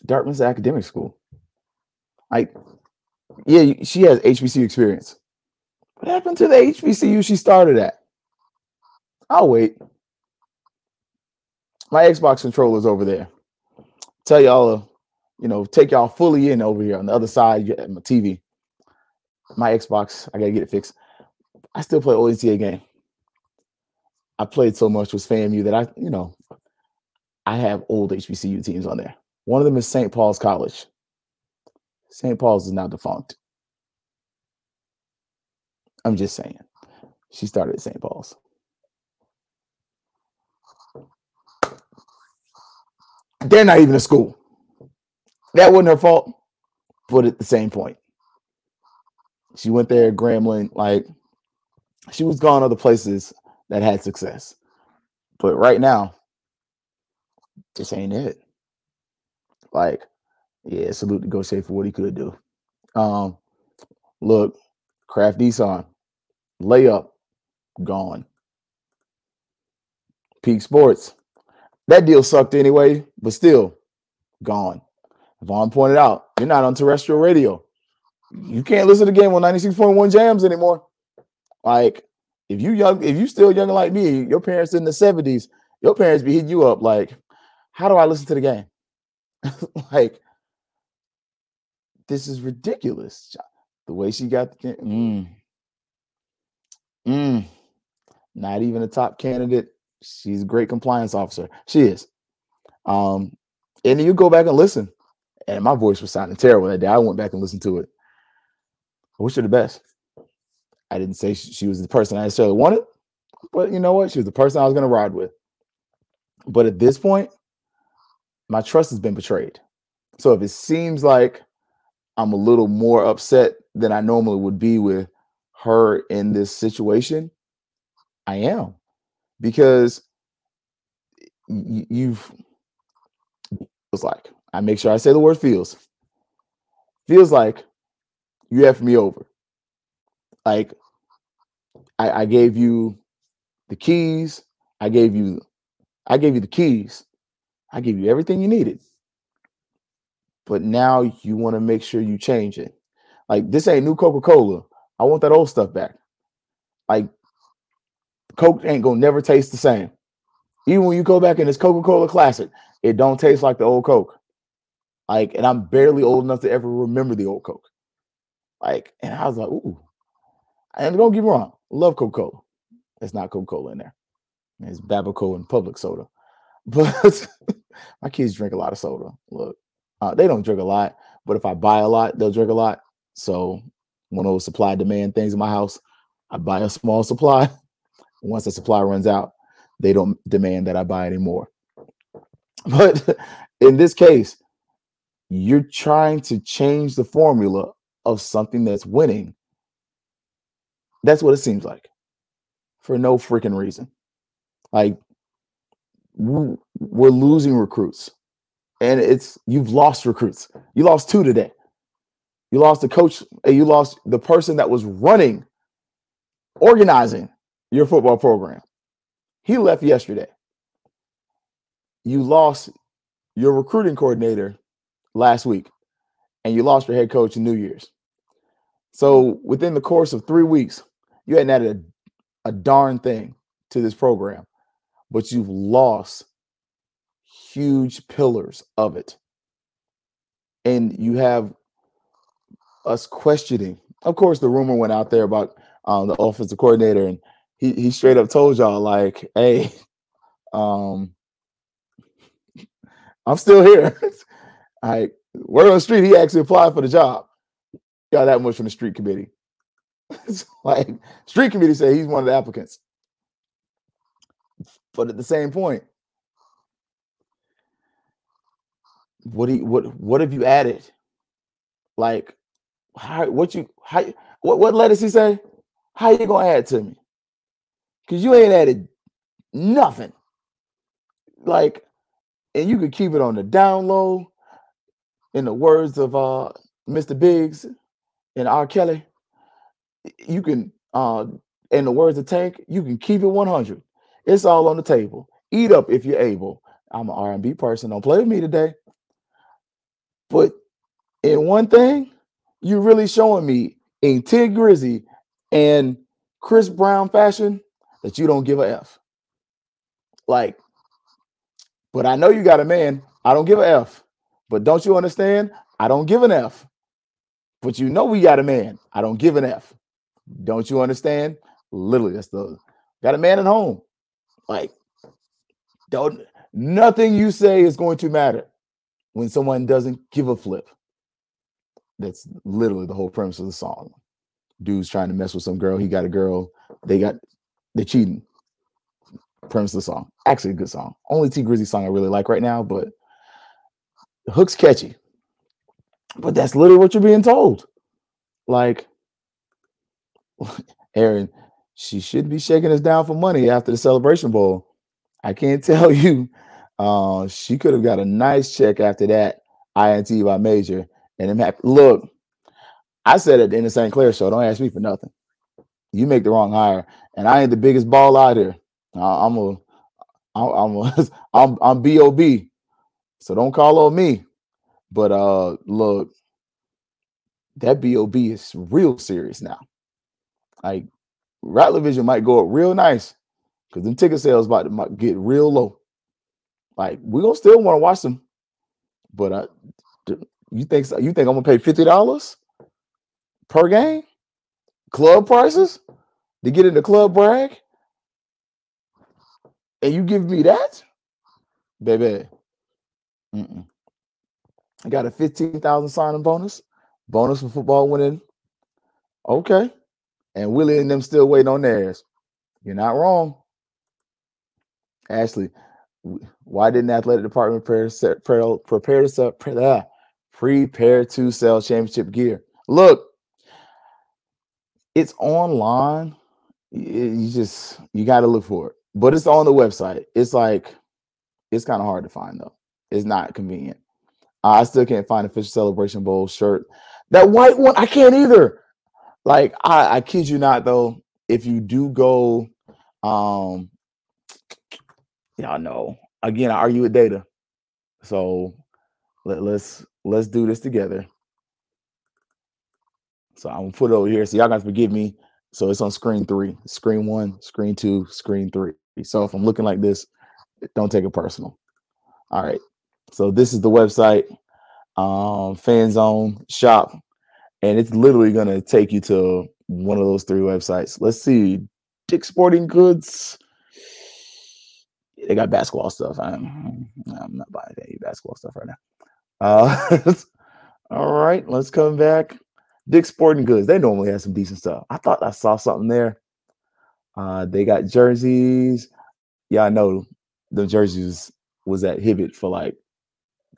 Dartmouth's academic school. Like, yeah, she has HBCU experience. What happened to the HBCU she started at? I'll wait. My Xbox controller's over there. Tell y'all, you know, take y'all fully in over here on the other side my TV. My Xbox, I gotta get it fixed. I still play OETA game. I played so much with FAMU that I, you know, I have old HBCU teams on there. One of them is St. Paul's College. St. Paul's is now defunct. I'm just saying. She started at St. Paul's. They're not even a school. That wasn't her fault, but at the same point, she went there, Grambling, like she was gone other places that had success. But right now, this ain't it. Like, yeah, salute to Goshe for what he could do. Um, look, Kraft Nissan, layup, gone. Peak Sports, that deal sucked anyway, but still gone. Vaughn pointed out, you're not on terrestrial radio. You can't listen to the game on 96.1 jams anymore. Like, if you young, if you still young like me, your parents in the 70s, your parents be hitting you up like, how do I listen to the game? like, this is ridiculous. The way she got the mm, mm, not even a top candidate. She's a great compliance officer. She is. Um, and then you go back and listen. And my voice was sounding terrible that day. I went back and listened to it. I wish her the best. I didn't say she she was the person I necessarily wanted, but you know what? She was the person I was going to ride with. But at this point, my trust has been betrayed. So if it seems like I'm a little more upset than I normally would be with her in this situation, I am because you've was like I make sure I say the word feels feels like you have me over. Like I, I gave you the keys. I gave you I gave you the keys. I gave you everything you needed. But now you want to make sure you change it. Like this ain't new Coca-Cola. I want that old stuff back. Like Coke ain't gonna never taste the same. Even when you go back in this Coca-Cola classic, it don't taste like the old Coke. Like, and I'm barely old enough to ever remember the old Coke. Like, and I was like, ooh. And don't get me wrong, love Coca-Cola. It's not Coca-Cola in there. It's Babaco and Publix Soda. But my kids drink a lot of soda. Look, uh, they don't drink a lot, but if I buy a lot, they'll drink a lot. So one of those supply demand things in my house, I buy a small supply. Once the supply runs out, they don't demand that I buy anymore. But in this case, you're trying to change the formula of something that's winning. That's what it seems like for no freaking reason. Like we're losing recruits and it's you've lost recruits. You lost two today. You lost the coach, and you lost the person that was running, organizing your football program. He left yesterday. You lost your recruiting coordinator last week, and you lost your head coach in New Year's. So within the course of three weeks, you hadn't added a, a darn thing to this program but you've lost huge pillars of it. And you have us questioning. Of course, the rumor went out there about um, the offensive coordinator, and he, he straight up told y'all, like, hey, um, I'm still here. I word on the street, he actually applied for the job. Got that much from the street committee. like street committee said he's one of the applicants. But at the same point, what do you, what what have you added? Like, how what you how what what letters he say? How you gonna add to me? Cause you ain't added nothing. Like, and you could keep it on the down low. In the words of uh Mr. Biggs and R. Kelly, you can uh in the words of Tank, you can keep it 100. It's all on the table. Eat up if you're able. I'm an R&B person. Don't play with me today. But in one thing, you're really showing me in Tig Grizzy and Chris Brown fashion that you don't give a F. Like, but I know you got a man. I don't give a F. But don't you understand? I don't give an F. But you know we got a man. I don't give an F. Don't you understand? Literally, that's the got a man at home. Like, don't nothing you say is going to matter when someone doesn't give a flip. That's literally the whole premise of the song. Dude's trying to mess with some girl. He got a girl. They got they cheating. Premise of the song. Actually, a good song. Only T Grizzy song I really like right now, but the hook's catchy. But that's literally what you're being told. Like, Aaron, she should be shaking us down for money after the celebration bowl. I can't tell you. Uh, she could have got a nice check after that INT by major. And I'm happy. Look, I said it in the St. Clair show. Don't ask me for nothing. You make the wrong hire, and I ain't the biggest ball out here. I'm a, I'm a, I'm I'm bob. So don't call on me. But uh, look, that bob is real serious now. Like Rattler Vision might go up real nice because them ticket sales about to get real low. Like we gonna still want to watch them, but uh, you think you think I'm gonna pay fifty dollars per game, club prices to get in the club brag, and you give me that, baby? Mm-mm. I got a fifteen thousand signing bonus, bonus for football winning. Okay, and Willie and them still waiting on theirs. You're not wrong. Ashley, why didn't the athletic department prepare, to prepare, ah, prepare to sell championship gear? Look, it's online. You just you got to look for it, but it's on the website. It's like it's kind of hard to find though. It's not convenient. I still can't find official celebration bowl shirt. That white one, I can't either. Like I, I kid you not though, if you do go, um, y'all know again, I argue with data. So let, let's let's do this together. So I'm gonna put it over here. So y'all gotta forgive me. So it's on screen three, screen one, screen two, screen three. So if I'm looking like this, don't take it personal. All right. So this is the website, um, fan zone shop, and it's literally gonna take you to one of those three websites. Let's see, Dick Sporting Goods. They got basketball stuff. I'm, I'm not buying any basketball stuff right now. Uh, all right, let's come back. Dick Sporting Goods. They normally have some decent stuff. I thought I saw something there. Uh, they got jerseys. Yeah, I know the jerseys was at Hibbett for like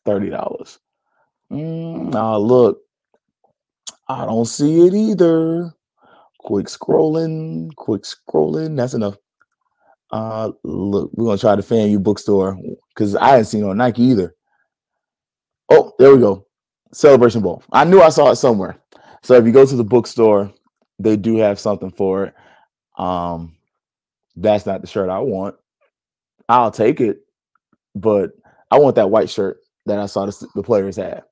thirty dollars. Mm, oh, look, I don't see it either. Quick scrolling, quick scrolling. That's enough. Uh, look, we're gonna try the FAMU bookstore because I hadn't seen on Nike either. Oh, there we go. Celebration Bowl. I knew I saw it somewhere. So if you go to the bookstore, they do have something for it. Um, that's not the shirt I want. I'll take it, but I want that white shirt that I saw the, the players have.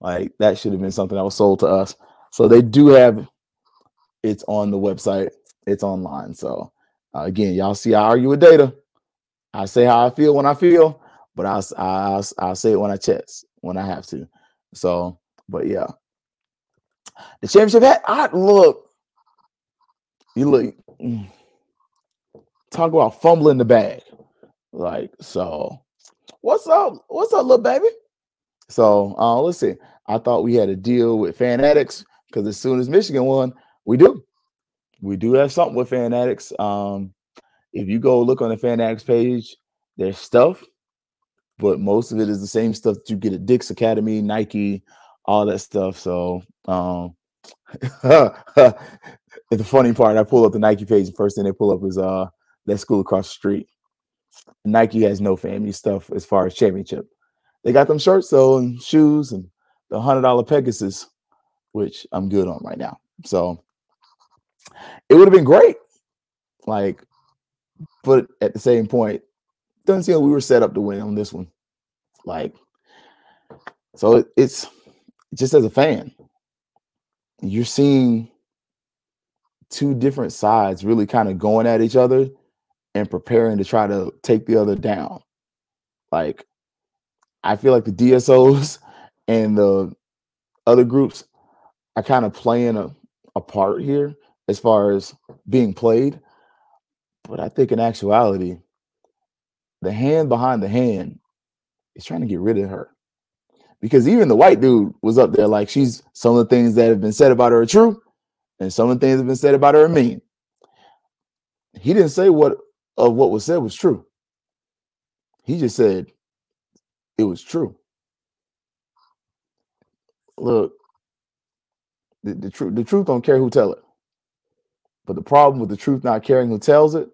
Like that should have been something that was sold to us. So they do have it's on the website. It's online. So uh, again, y'all see I argue with data. I say how I feel when I feel, but I I I say it when I chest when I have to. So, but yeah, the championship hat. I look. You look. Mm, talk about fumbling the bag. Like so. What's up? What's up, little baby? So uh, let's see. I thought we had a deal with Fanatics because as soon as Michigan won, we do. We do have something with Fanatics. Um, if you go look on the Fanatics page, there's stuff, but most of it is the same stuff that you get at Dick's Academy, Nike, all that stuff. So um the funny part, I pull up the Nike page, the first thing they pull up is uh that school across the street. Nike has no family stuff as far as championship. They got them shirts though and shoes and the hundred dollar Pegasus, which I'm good on right now. So it would have been great. Like, but at the same point, doesn't seem like we were set up to win on this one. Like, so it, it's just as a fan, you're seeing two different sides really kind of going at each other and preparing to try to take the other down. Like, I feel like the DSOs and the other groups are kind of playing a, a part here as far as being played. But I think in actuality, the hand behind the hand is trying to get rid of her. Because even the white dude was up there like she's some of the things that have been said about her are true, and some of the things that have been said about her are mean. He didn't say what of what was said was true. He just said it was true. Look, the, the truth the truth don't care who tell it. But the problem with the truth not caring who tells it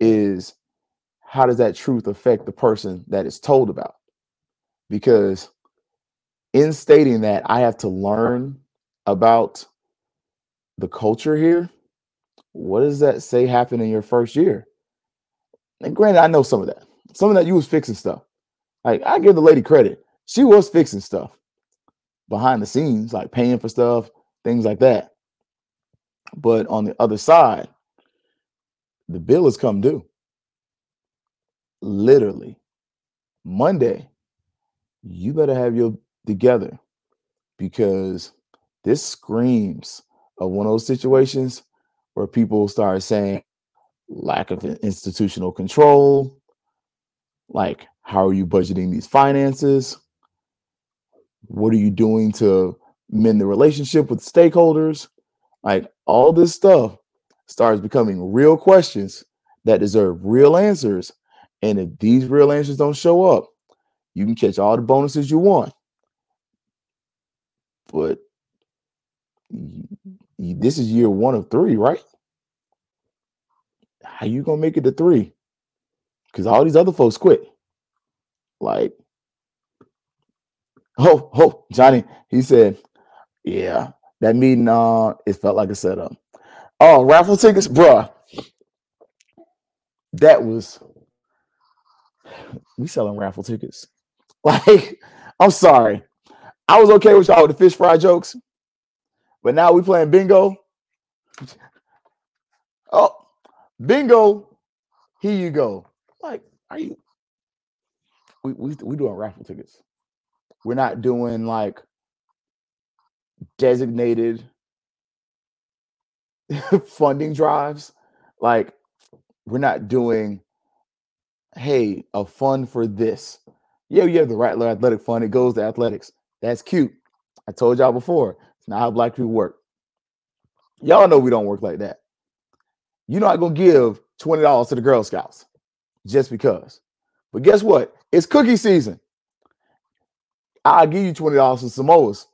is how does that truth affect the person that is told about? Because in stating that, I have to learn about the culture here. What does that say happened in your first year? And granted, I know some of that. Some of that you was fixing stuff. Like I give the lady credit. She was fixing stuff behind the scenes, like paying for stuff, things like that. But on the other side, the bill has come due. Literally, Monday, you better have your together because this screams of one of those situations where people start saying lack of institutional control, like how are you budgeting these finances? What are you doing to mend the relationship with stakeholders? Like all this stuff starts becoming real questions that deserve real answers. And if these real answers don't show up, you can catch all the bonuses you want. But this is year one of three, right? How you gonna make it to three? Because all these other folks quit. Like, oh, oh, Johnny, he said, yeah, that meeting, uh, it felt like a setup. Oh, raffle tickets, bruh. That was we selling raffle tickets. Like, I'm sorry. I was okay with y'all with the fish fry jokes, but now we playing bingo. Oh, bingo. Here you go. Like, are you? We we we doing raffle tickets. We're not doing like designated funding drives. Like, we're not doing, hey, a fund for this. Yeah, you have the Rattler Athletic Fund. It goes to athletics. That's cute. I told y'all before. It's not how black people work. Y'all know we don't work like that. You're not gonna give twenty dollars to the Girl Scouts just because. But guess what? It's cookie season. I'll give you twenty dollars for Samoas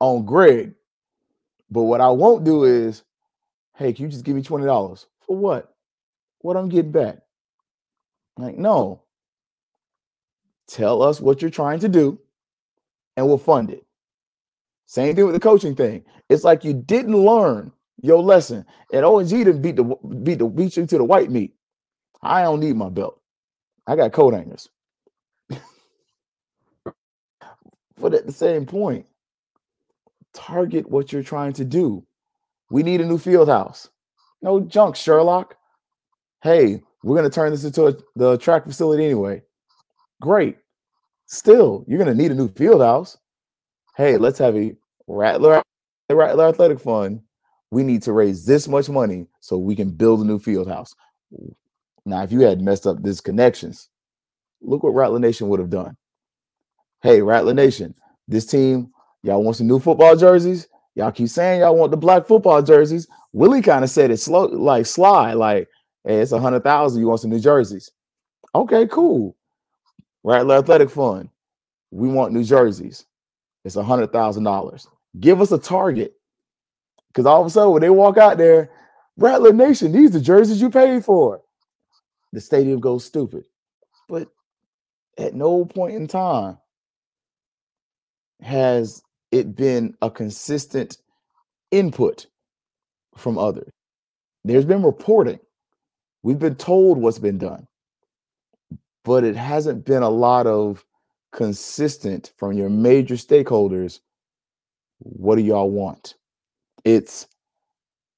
on Greg. But what I won't do is, hey, can you just give me twenty dollars for what? What I'm getting back? Like, no. Tell us what you're trying to do, and we'll fund it. Same thing with the coaching thing. It's like you didn't learn your lesson, and ONG didn't beat the beat the beat you to the white meat. I don't need my belt. I got coat hangers. but at the same point, target what you're trying to do. We need a new field house. No junk, Sherlock. Hey, we're to turn this into a, the track facility anyway. Great. Still, you're going to need a new field house. Hey, let's have a Rattler, Rattler Athletic Fund. We need to raise this much money so we can build a new field house. Now, if you had messed up these connections, look what Rattler Nation would have done. Hey, Rattler Nation, this team, y'all want some new football jerseys? Y'all keep saying y'all want the black football jerseys. Willie kind of said it slow, like sly, like, hey, it's a hundred thousand. You want some new jerseys? Okay, cool. Rattler Athletic Fund. We want new jerseys. It's a hundred thousand dollars. Give us a target. Because all of a sudden, when they walk out there, Rattler Nation, these are jerseys you paid for. The stadium goes stupid. But at no point in time has it been a consistent input from others. There's been reporting. We've been told what's been done, but it hasn't been a lot of consistent from your major stakeholders. What do y'all want? It's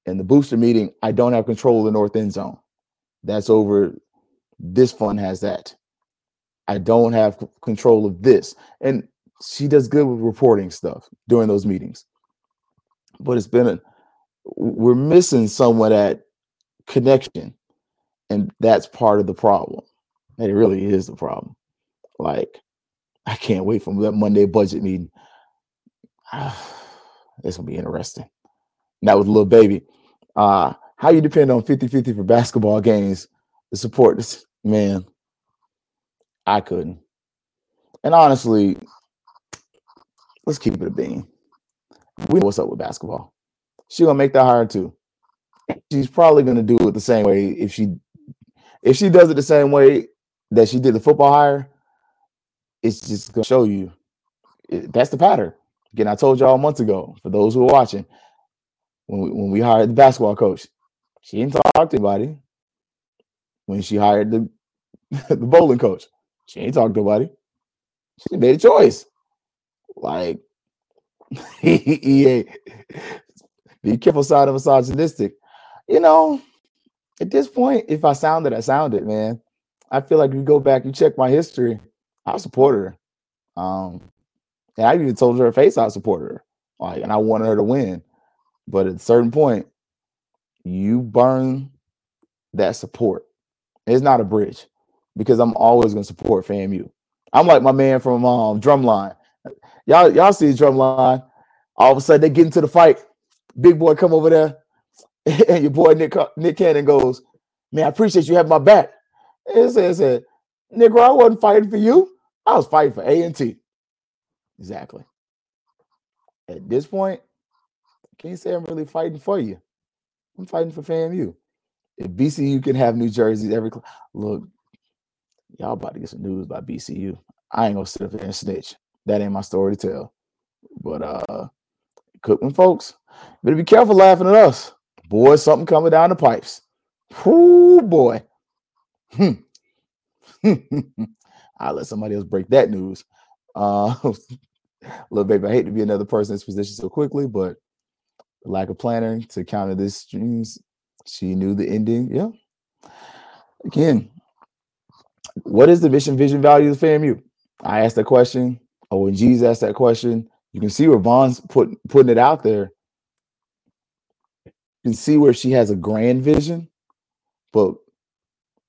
in the booster meeting, I don't have control of the north end zone. That's over. This fund has that. I don't have control of this. And she does good with reporting stuff during those meetings. But it's been a we're missing some of that connection. And that's part of the problem. And it really is the problem. Like, I can't wait for that Monday budget meeting. it's gonna be interesting. That was a little baby. Uh, how you depend on 50-50 for basketball games to support this man. I couldn't. And honestly, let's keep it a bean. We know what's up with basketball. She gonna make that hire too. She's probably gonna do it the same way if she if she does it the same way that she did the football hire. It's just gonna show you it- that's the pattern. Again, I told y'all months ago. For those who are watching, when we, when we hired the basketball coach, she didn't talk to anybody. When she hired the the bowling coach, she ain't talked to nobody. She made a choice. Like EA, be careful, side of misogynistic. You know, at this point, if I sounded, I sounded, man. I feel like you go back, you check my history, I support her. Um, and I even told her face I supported her. Like, and I wanted her to win. But at a certain point, you burn that support. It's not a bridge because I'm always gonna support FAMU. I'm like my man from um Drumline. Y'all, y'all see Drumline. All of a sudden they get into the fight. Big boy come over there, and your boy Nick Nick Cannon goes, "Man, I appreciate you having my back." It said, said, "Nigga, I wasn't fighting for you. I was fighting for A and T." Exactly. At this point, I can't say I'm really fighting for you. I'm fighting for FAMU. If BCU can have New Jersey's every cl- look, y'all about to get some news about BCU. I ain't gonna sit up there and snitch. That ain't my story to tell. But uh Cookman folks, better be careful laughing at us. Boy, something coming down the pipes. Whoo boy. Hmm. I'll let somebody else break that news. Uh little baby, I hate to be another person in this position so quickly, but lack of planning to counter this streams She knew the ending. Yeah. Again, what is the mission, vision, value of FAMU? I asked that question. Oh, when Jesus asked that question, you can see where Von's put, putting it out there. You can see where she has a grand vision, but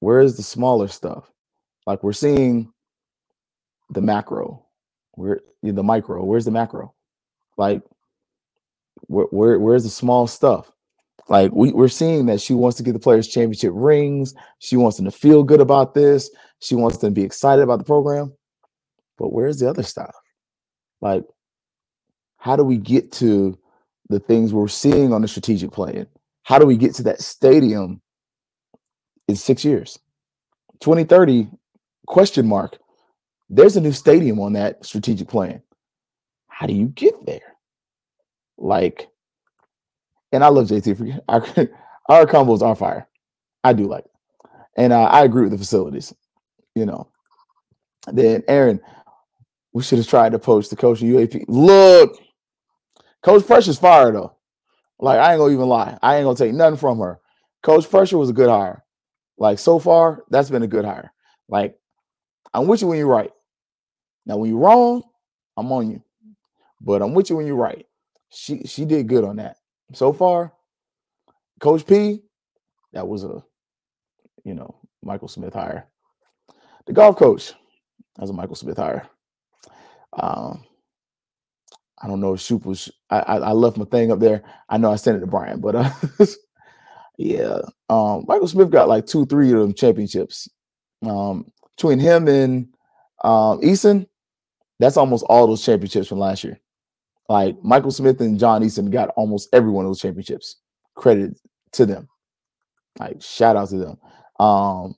where is the smaller stuff? Like we're seeing the macro, where the micro, where's the macro? Like where, where where's the small stuff? Like we, we're seeing that she wants to get the players championship rings. She wants them to feel good about this. She wants them to be excited about the program. But where's the other stuff? Like, how do we get to the things we're seeing on the strategic plan? How do we get to that stadium in six years? 2030 question mark. There's a new stadium on that strategic plan. How do you get there? Like, and I love JT our, our combos are fire. I do like, it. and uh, I agree with the facilities. You know, then Aaron, we should have tried to poach the coach of UAP. Look, Coach Pressure's fire though. Like I ain't gonna even lie. I ain't gonna take nothing from her. Coach Pressure was a good hire. Like so far, that's been a good hire. Like I'm with you when you're right. Now when you're wrong, I'm on you. But I'm with you when you're right. She she did good on that so far, Coach P, that was a, you know, Michael Smith hire. The golf coach, that was a Michael Smith hire. Um, I don't know if Shoop was. I, I, I left my thing up there. I know I sent it to Brian, but uh, yeah, um, Michael Smith got like two, three of them championships. Um, between him and um, Eason, that's almost all those championships from last year. Like Michael Smith and John Eason got almost every one of those championships. Credit to them. Like shout out to them. Um,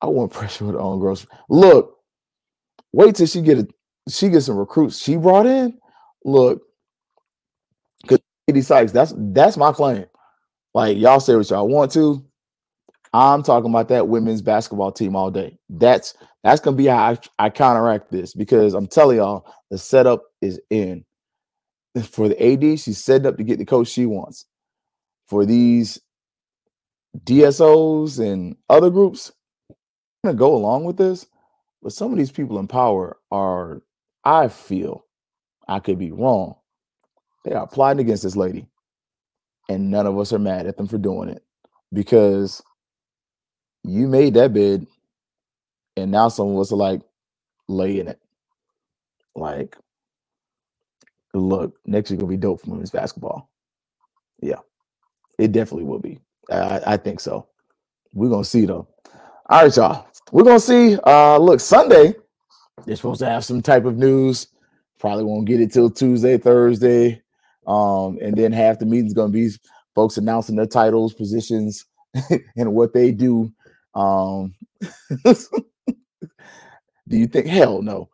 I want pressure with on girls. Look, wait till she get a she gets some recruits she brought in. Look, because Katie Sykes, that's that's my claim. Like y'all say what y'all want to. I'm talking about that women's basketball team all day. That's that's gonna be how I, I counteract this because I'm telling y'all the setup is in for the AD, she's setting up to get the coach she wants. For these DSOs and other groups, I'm gonna go along with this, but some of these people in power are, I feel, I could be wrong. They are plotting against this lady, and none of us are mad at them for doing it because you made that bid, and now some of us are like, laying it. Like, look, next year gonna be dope for women's basketball. Yeah, it definitely will be. I, I think so. We're gonna see though. All right, y'all. We're gonna see. Uh look, Sunday, they're supposed to have some type of news. Probably won't get it till Tuesday, Thursday. Um, and then half the meeting's gonna be folks announcing their titles, positions, and what they do. Um do you think hell no?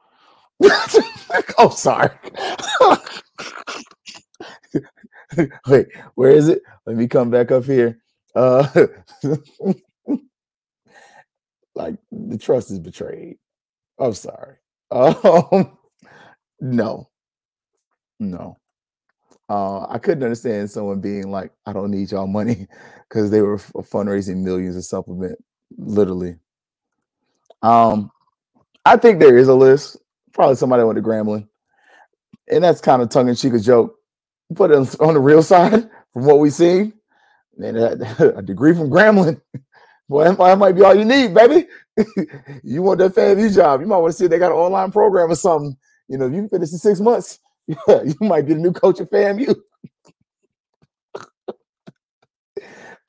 oh, sorry. Wait, where is it? Let me come back up here. Uh, like the trust is betrayed. I'm sorry. Um, no, no. Uh, I couldn't understand someone being like, "I don't need y'all money," because they were fundraising millions of supplement, literally. Um, I think there is a list probably somebody went to Grambling. And that's kind of tongue in cheek a joke. It on the real side from what we see. Man, a, degree from Grambling. Boy, that might be all you need, baby. you want that FAMU job. You might want to see if they got an online program or something. You know, you can finish in six months, you might be the new coach of FAMU.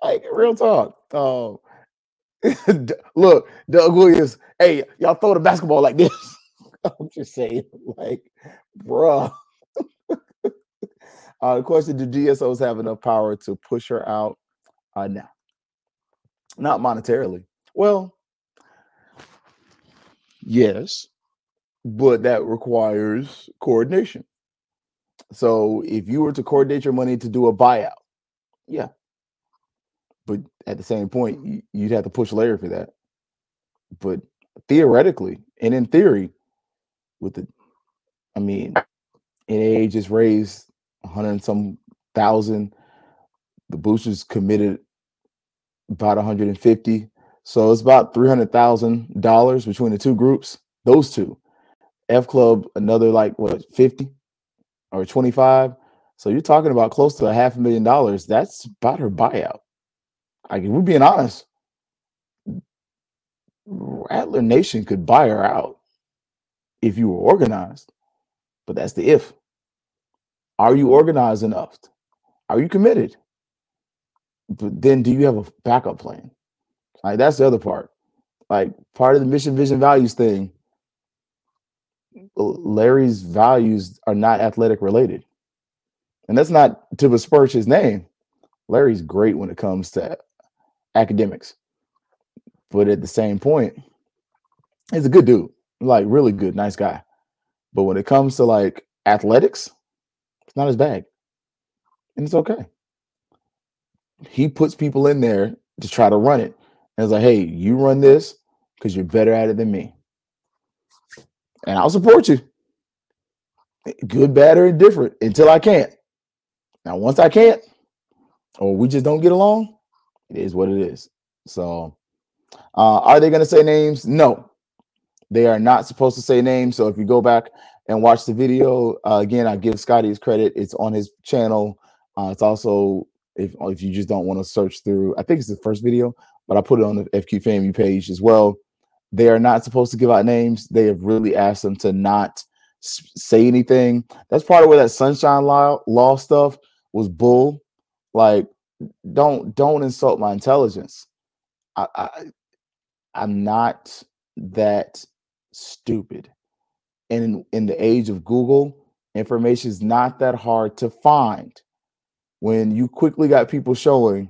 like real talk. Um, look, Doug Williams. Hey, y'all throw the basketball like this. I'm just saying, like, bruh. uh, the question: Do DSOs have enough power to push her out? Uh, no, not monetarily. Well, yes, but that requires coordination. So if you were to coordinate your money to do a buyout, yeah. But at the same point, you'd have to push Larry for that. But theoretically and in theory, with the, I mean, NAA just raised a hundred and some thousand. The boosters committed about 150. So it's about $300,000 between the two groups, those two. F Club, another like what, 50 or 25. So you're talking about close to a half a million dollars. That's about her buyout. Like, we're being honest, Rattler Nation could buy her out if you were organized. But that's the if. Are you organized enough? Are you committed? But then do you have a backup plan? Like that's the other part. Like part of the mission, vision, values thing. Larry's values are not athletic related. And that's not to besmirch his name. Larry's great when it comes to academics. But at the same point, he's a good dude, like really good, nice guy. But when it comes to like athletics, it's not his bag. And it's okay. He puts people in there to try to run it. And it's like, hey, you run this because you're better at it than me. And I'll support you. Good, bad, or indifferent until I can't. Now, once I can't, or we just don't get along, it is what it is. So, uh, are they going to say names? No, they are not supposed to say names. So, if you go back and watch the video, uh, again, I give Scotty his credit. It's on his channel. Uh, it's also if if you just don't want to search through. I think it's the first video, but I put it on the FQ Family page as well. They are not supposed to give out names. They have really asked them to not say anything. That's part of where that sunshine law, law stuff was bull. Like, don't don't insult my intelligence. I, I I'm not that stupid. And in, in the age of Google, information is not that hard to find. When you quickly got people showing,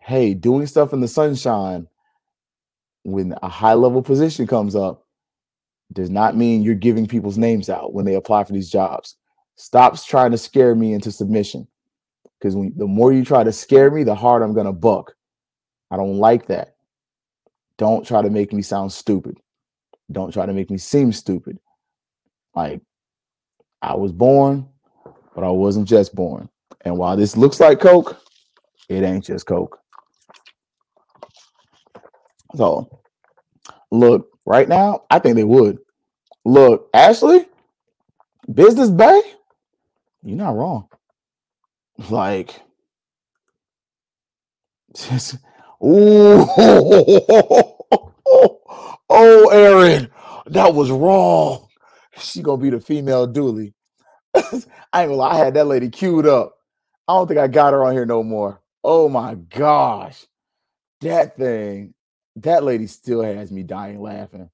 hey, doing stuff in the sunshine when a high level position comes up does not mean you're giving people's names out when they apply for these jobs. Stop trying to scare me into submission because the more you try to scare me, the harder I'm going to buck. I don't like that. Don't try to make me sound stupid. Don't try to make me seem stupid. Like I was born, but I wasn't just born. And while this looks like Coke, it ain't just Coke. So look, right now, I think they would. Look, Ashley, Business Bay, you're not wrong. Like, just, ooh, oh, Aaron, that was wrong. She gonna be the female Dooley. I ain't gonna lie, I had that lady queued up. I don't think I got her on here no more. Oh my gosh, that thing, that lady still has me dying laughing.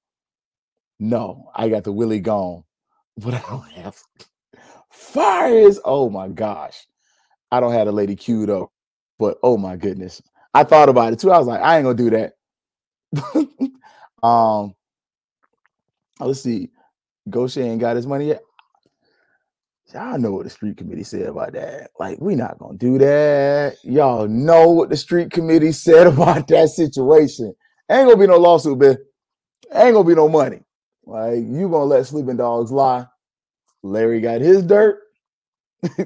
No, I got the Willie gone, but I don't have fires. Oh my gosh, I don't have a lady queued up, but oh my goodness, I thought about it too. I was like, I ain't gonna do that. um, let's see. Goshen ain't got his money yet. Y'all know what the street committee said about that. Like, we not gonna do that. Y'all know what the street committee said about that situation. Ain't gonna be no lawsuit, man. Ain't gonna be no money. Like, you gonna let sleeping dogs lie. Larry got his dirt.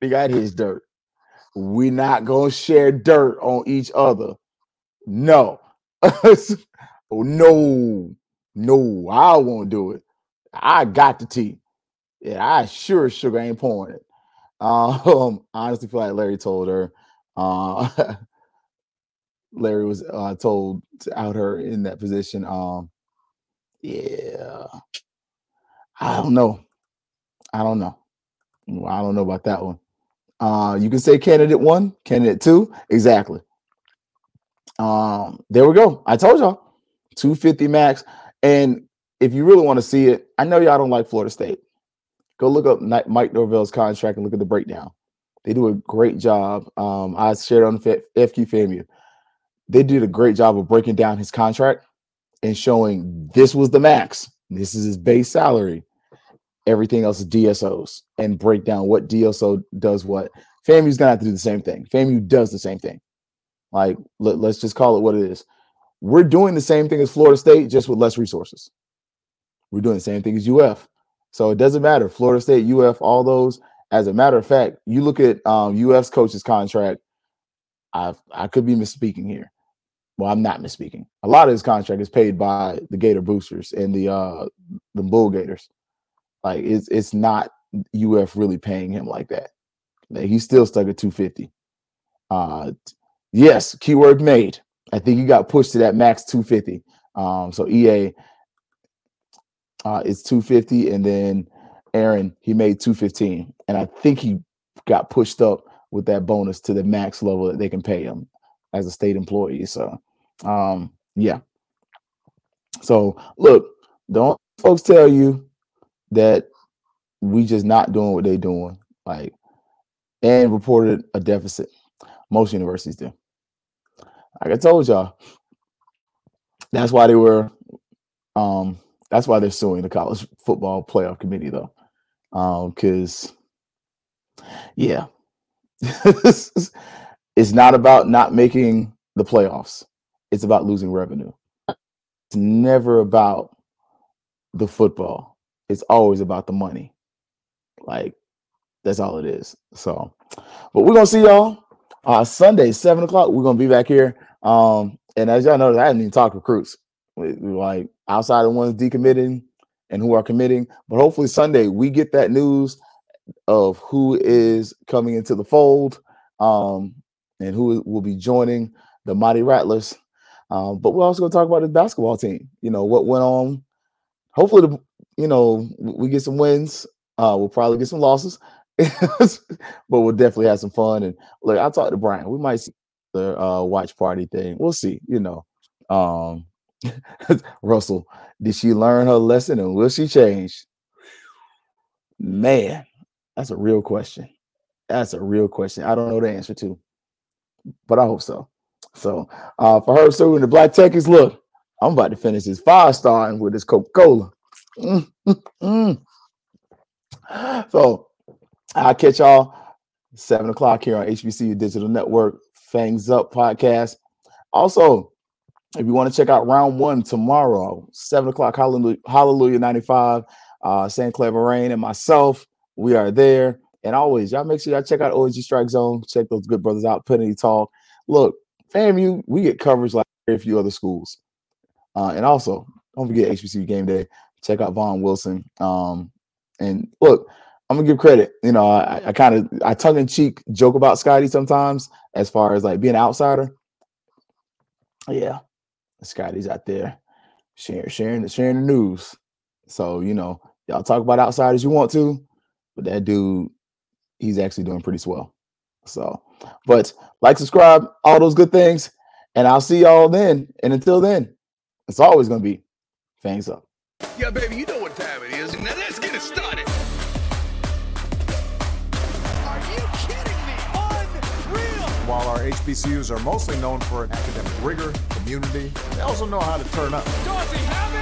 he got his dirt. We not gonna share dirt on each other. No. oh, no. No, I won't do it. I got the tea. Yeah, I sure sugar ain't pouring it. Um, honestly feel like Larry told her. Uh, Larry was uh, told to out her in that position. Um, yeah, I don't know. I don't know. I don't know about that one. Uh, you can say candidate one, candidate two, exactly. Um, there we go. I told y'all 250 max. And if you really want to see it, I know y'all don't like Florida State. Go look up Mike Norvell's contract and look at the breakdown. They do a great job. Um, I shared on FQ FAMU. They did a great job of breaking down his contract and showing this was the max. This is his base salary. Everything else is DSOs and break down what DSO does what. FAMU's gonna have to do the same thing. FAMU does the same thing. Like let, let's just call it what it is. We're doing the same thing as Florida State, just with less resources. We're doing the same thing as UF. So it doesn't matter. Florida State, UF, all those. As a matter of fact, you look at um, UF's coach's contract. I I could be misspeaking here. Well, I'm not misspeaking. A lot of his contract is paid by the Gator Boosters and the uh the Bull Gators. Like it's it's not UF really paying him like that. Like, he's still stuck at 250. Uh yes, keyword made. I think he got pushed to that max 250. Um, so EA uh, is 250, and then Aaron he made 215, and I think he got pushed up with that bonus to the max level that they can pay him as a state employee. So, um, yeah. So look, don't folks tell you that we just not doing what they doing, like, and reported a deficit. Most universities do. Like I told y'all, that's why they were um that's why they're suing the college football playoff committee though. Um because yeah. it's not about not making the playoffs. It's about losing revenue. It's never about the football. It's always about the money. Like that's all it is. So, but we're gonna see y'all uh Sunday, seven o'clock. We're gonna be back here. Um, and as y'all know, I didn't even talk recruits. We, we like outside the ones decommitting and who are committing. But hopefully Sunday we get that news of who is coming into the fold um, and who will be joining the Mighty Rattlers. Um, but we're also going to talk about the basketball team. You know what went on. Hopefully, the, you know we get some wins. Uh, we'll probably get some losses, but we'll definitely have some fun. And look, I talked to Brian. We might see the uh, watch party thing. We'll see. You know, um, Russell, did she learn her lesson and will she change? Man, that's a real question. That's a real question. I don't know the answer to, but I hope so. So uh, for her, so in the Black Techies, look, I'm about to finish this five star with this Coca Cola. Mm, mm, mm. So I'll catch y'all seven o'clock here on HBCU Digital Network, Fangs Up podcast. Also, if you want to check out round one tomorrow, seven o'clock, Hallelujah, Hallelujah 95, uh, St. Clair Moraine and myself, we are there. And always, y'all make sure y'all check out OG Strike Zone. Check those good brothers out. Penny Talk. Look, FAMU, we get coverage like a few other schools. Uh, and also, don't forget HBCU Game Day. Check out Vaughn Wilson. Um, and look, I'm gonna give credit. You know, I, I kind of I tongue in cheek joke about Scotty sometimes as far as like being an outsider. Yeah, Scotty's out there sharing sharing sharing the news. So you know, y'all talk about outsiders you want to, but that dude, he's actually doing pretty swell. So, but like, subscribe, all those good things, and I'll see y'all then. And until then, it's always gonna be fangs up. Yeah, baby, you know what time it is. Now let's get it started. Are you kidding me? Unreal. While our HBCUs are mostly known for academic rigor, community, they also know how to turn up. Does he have it?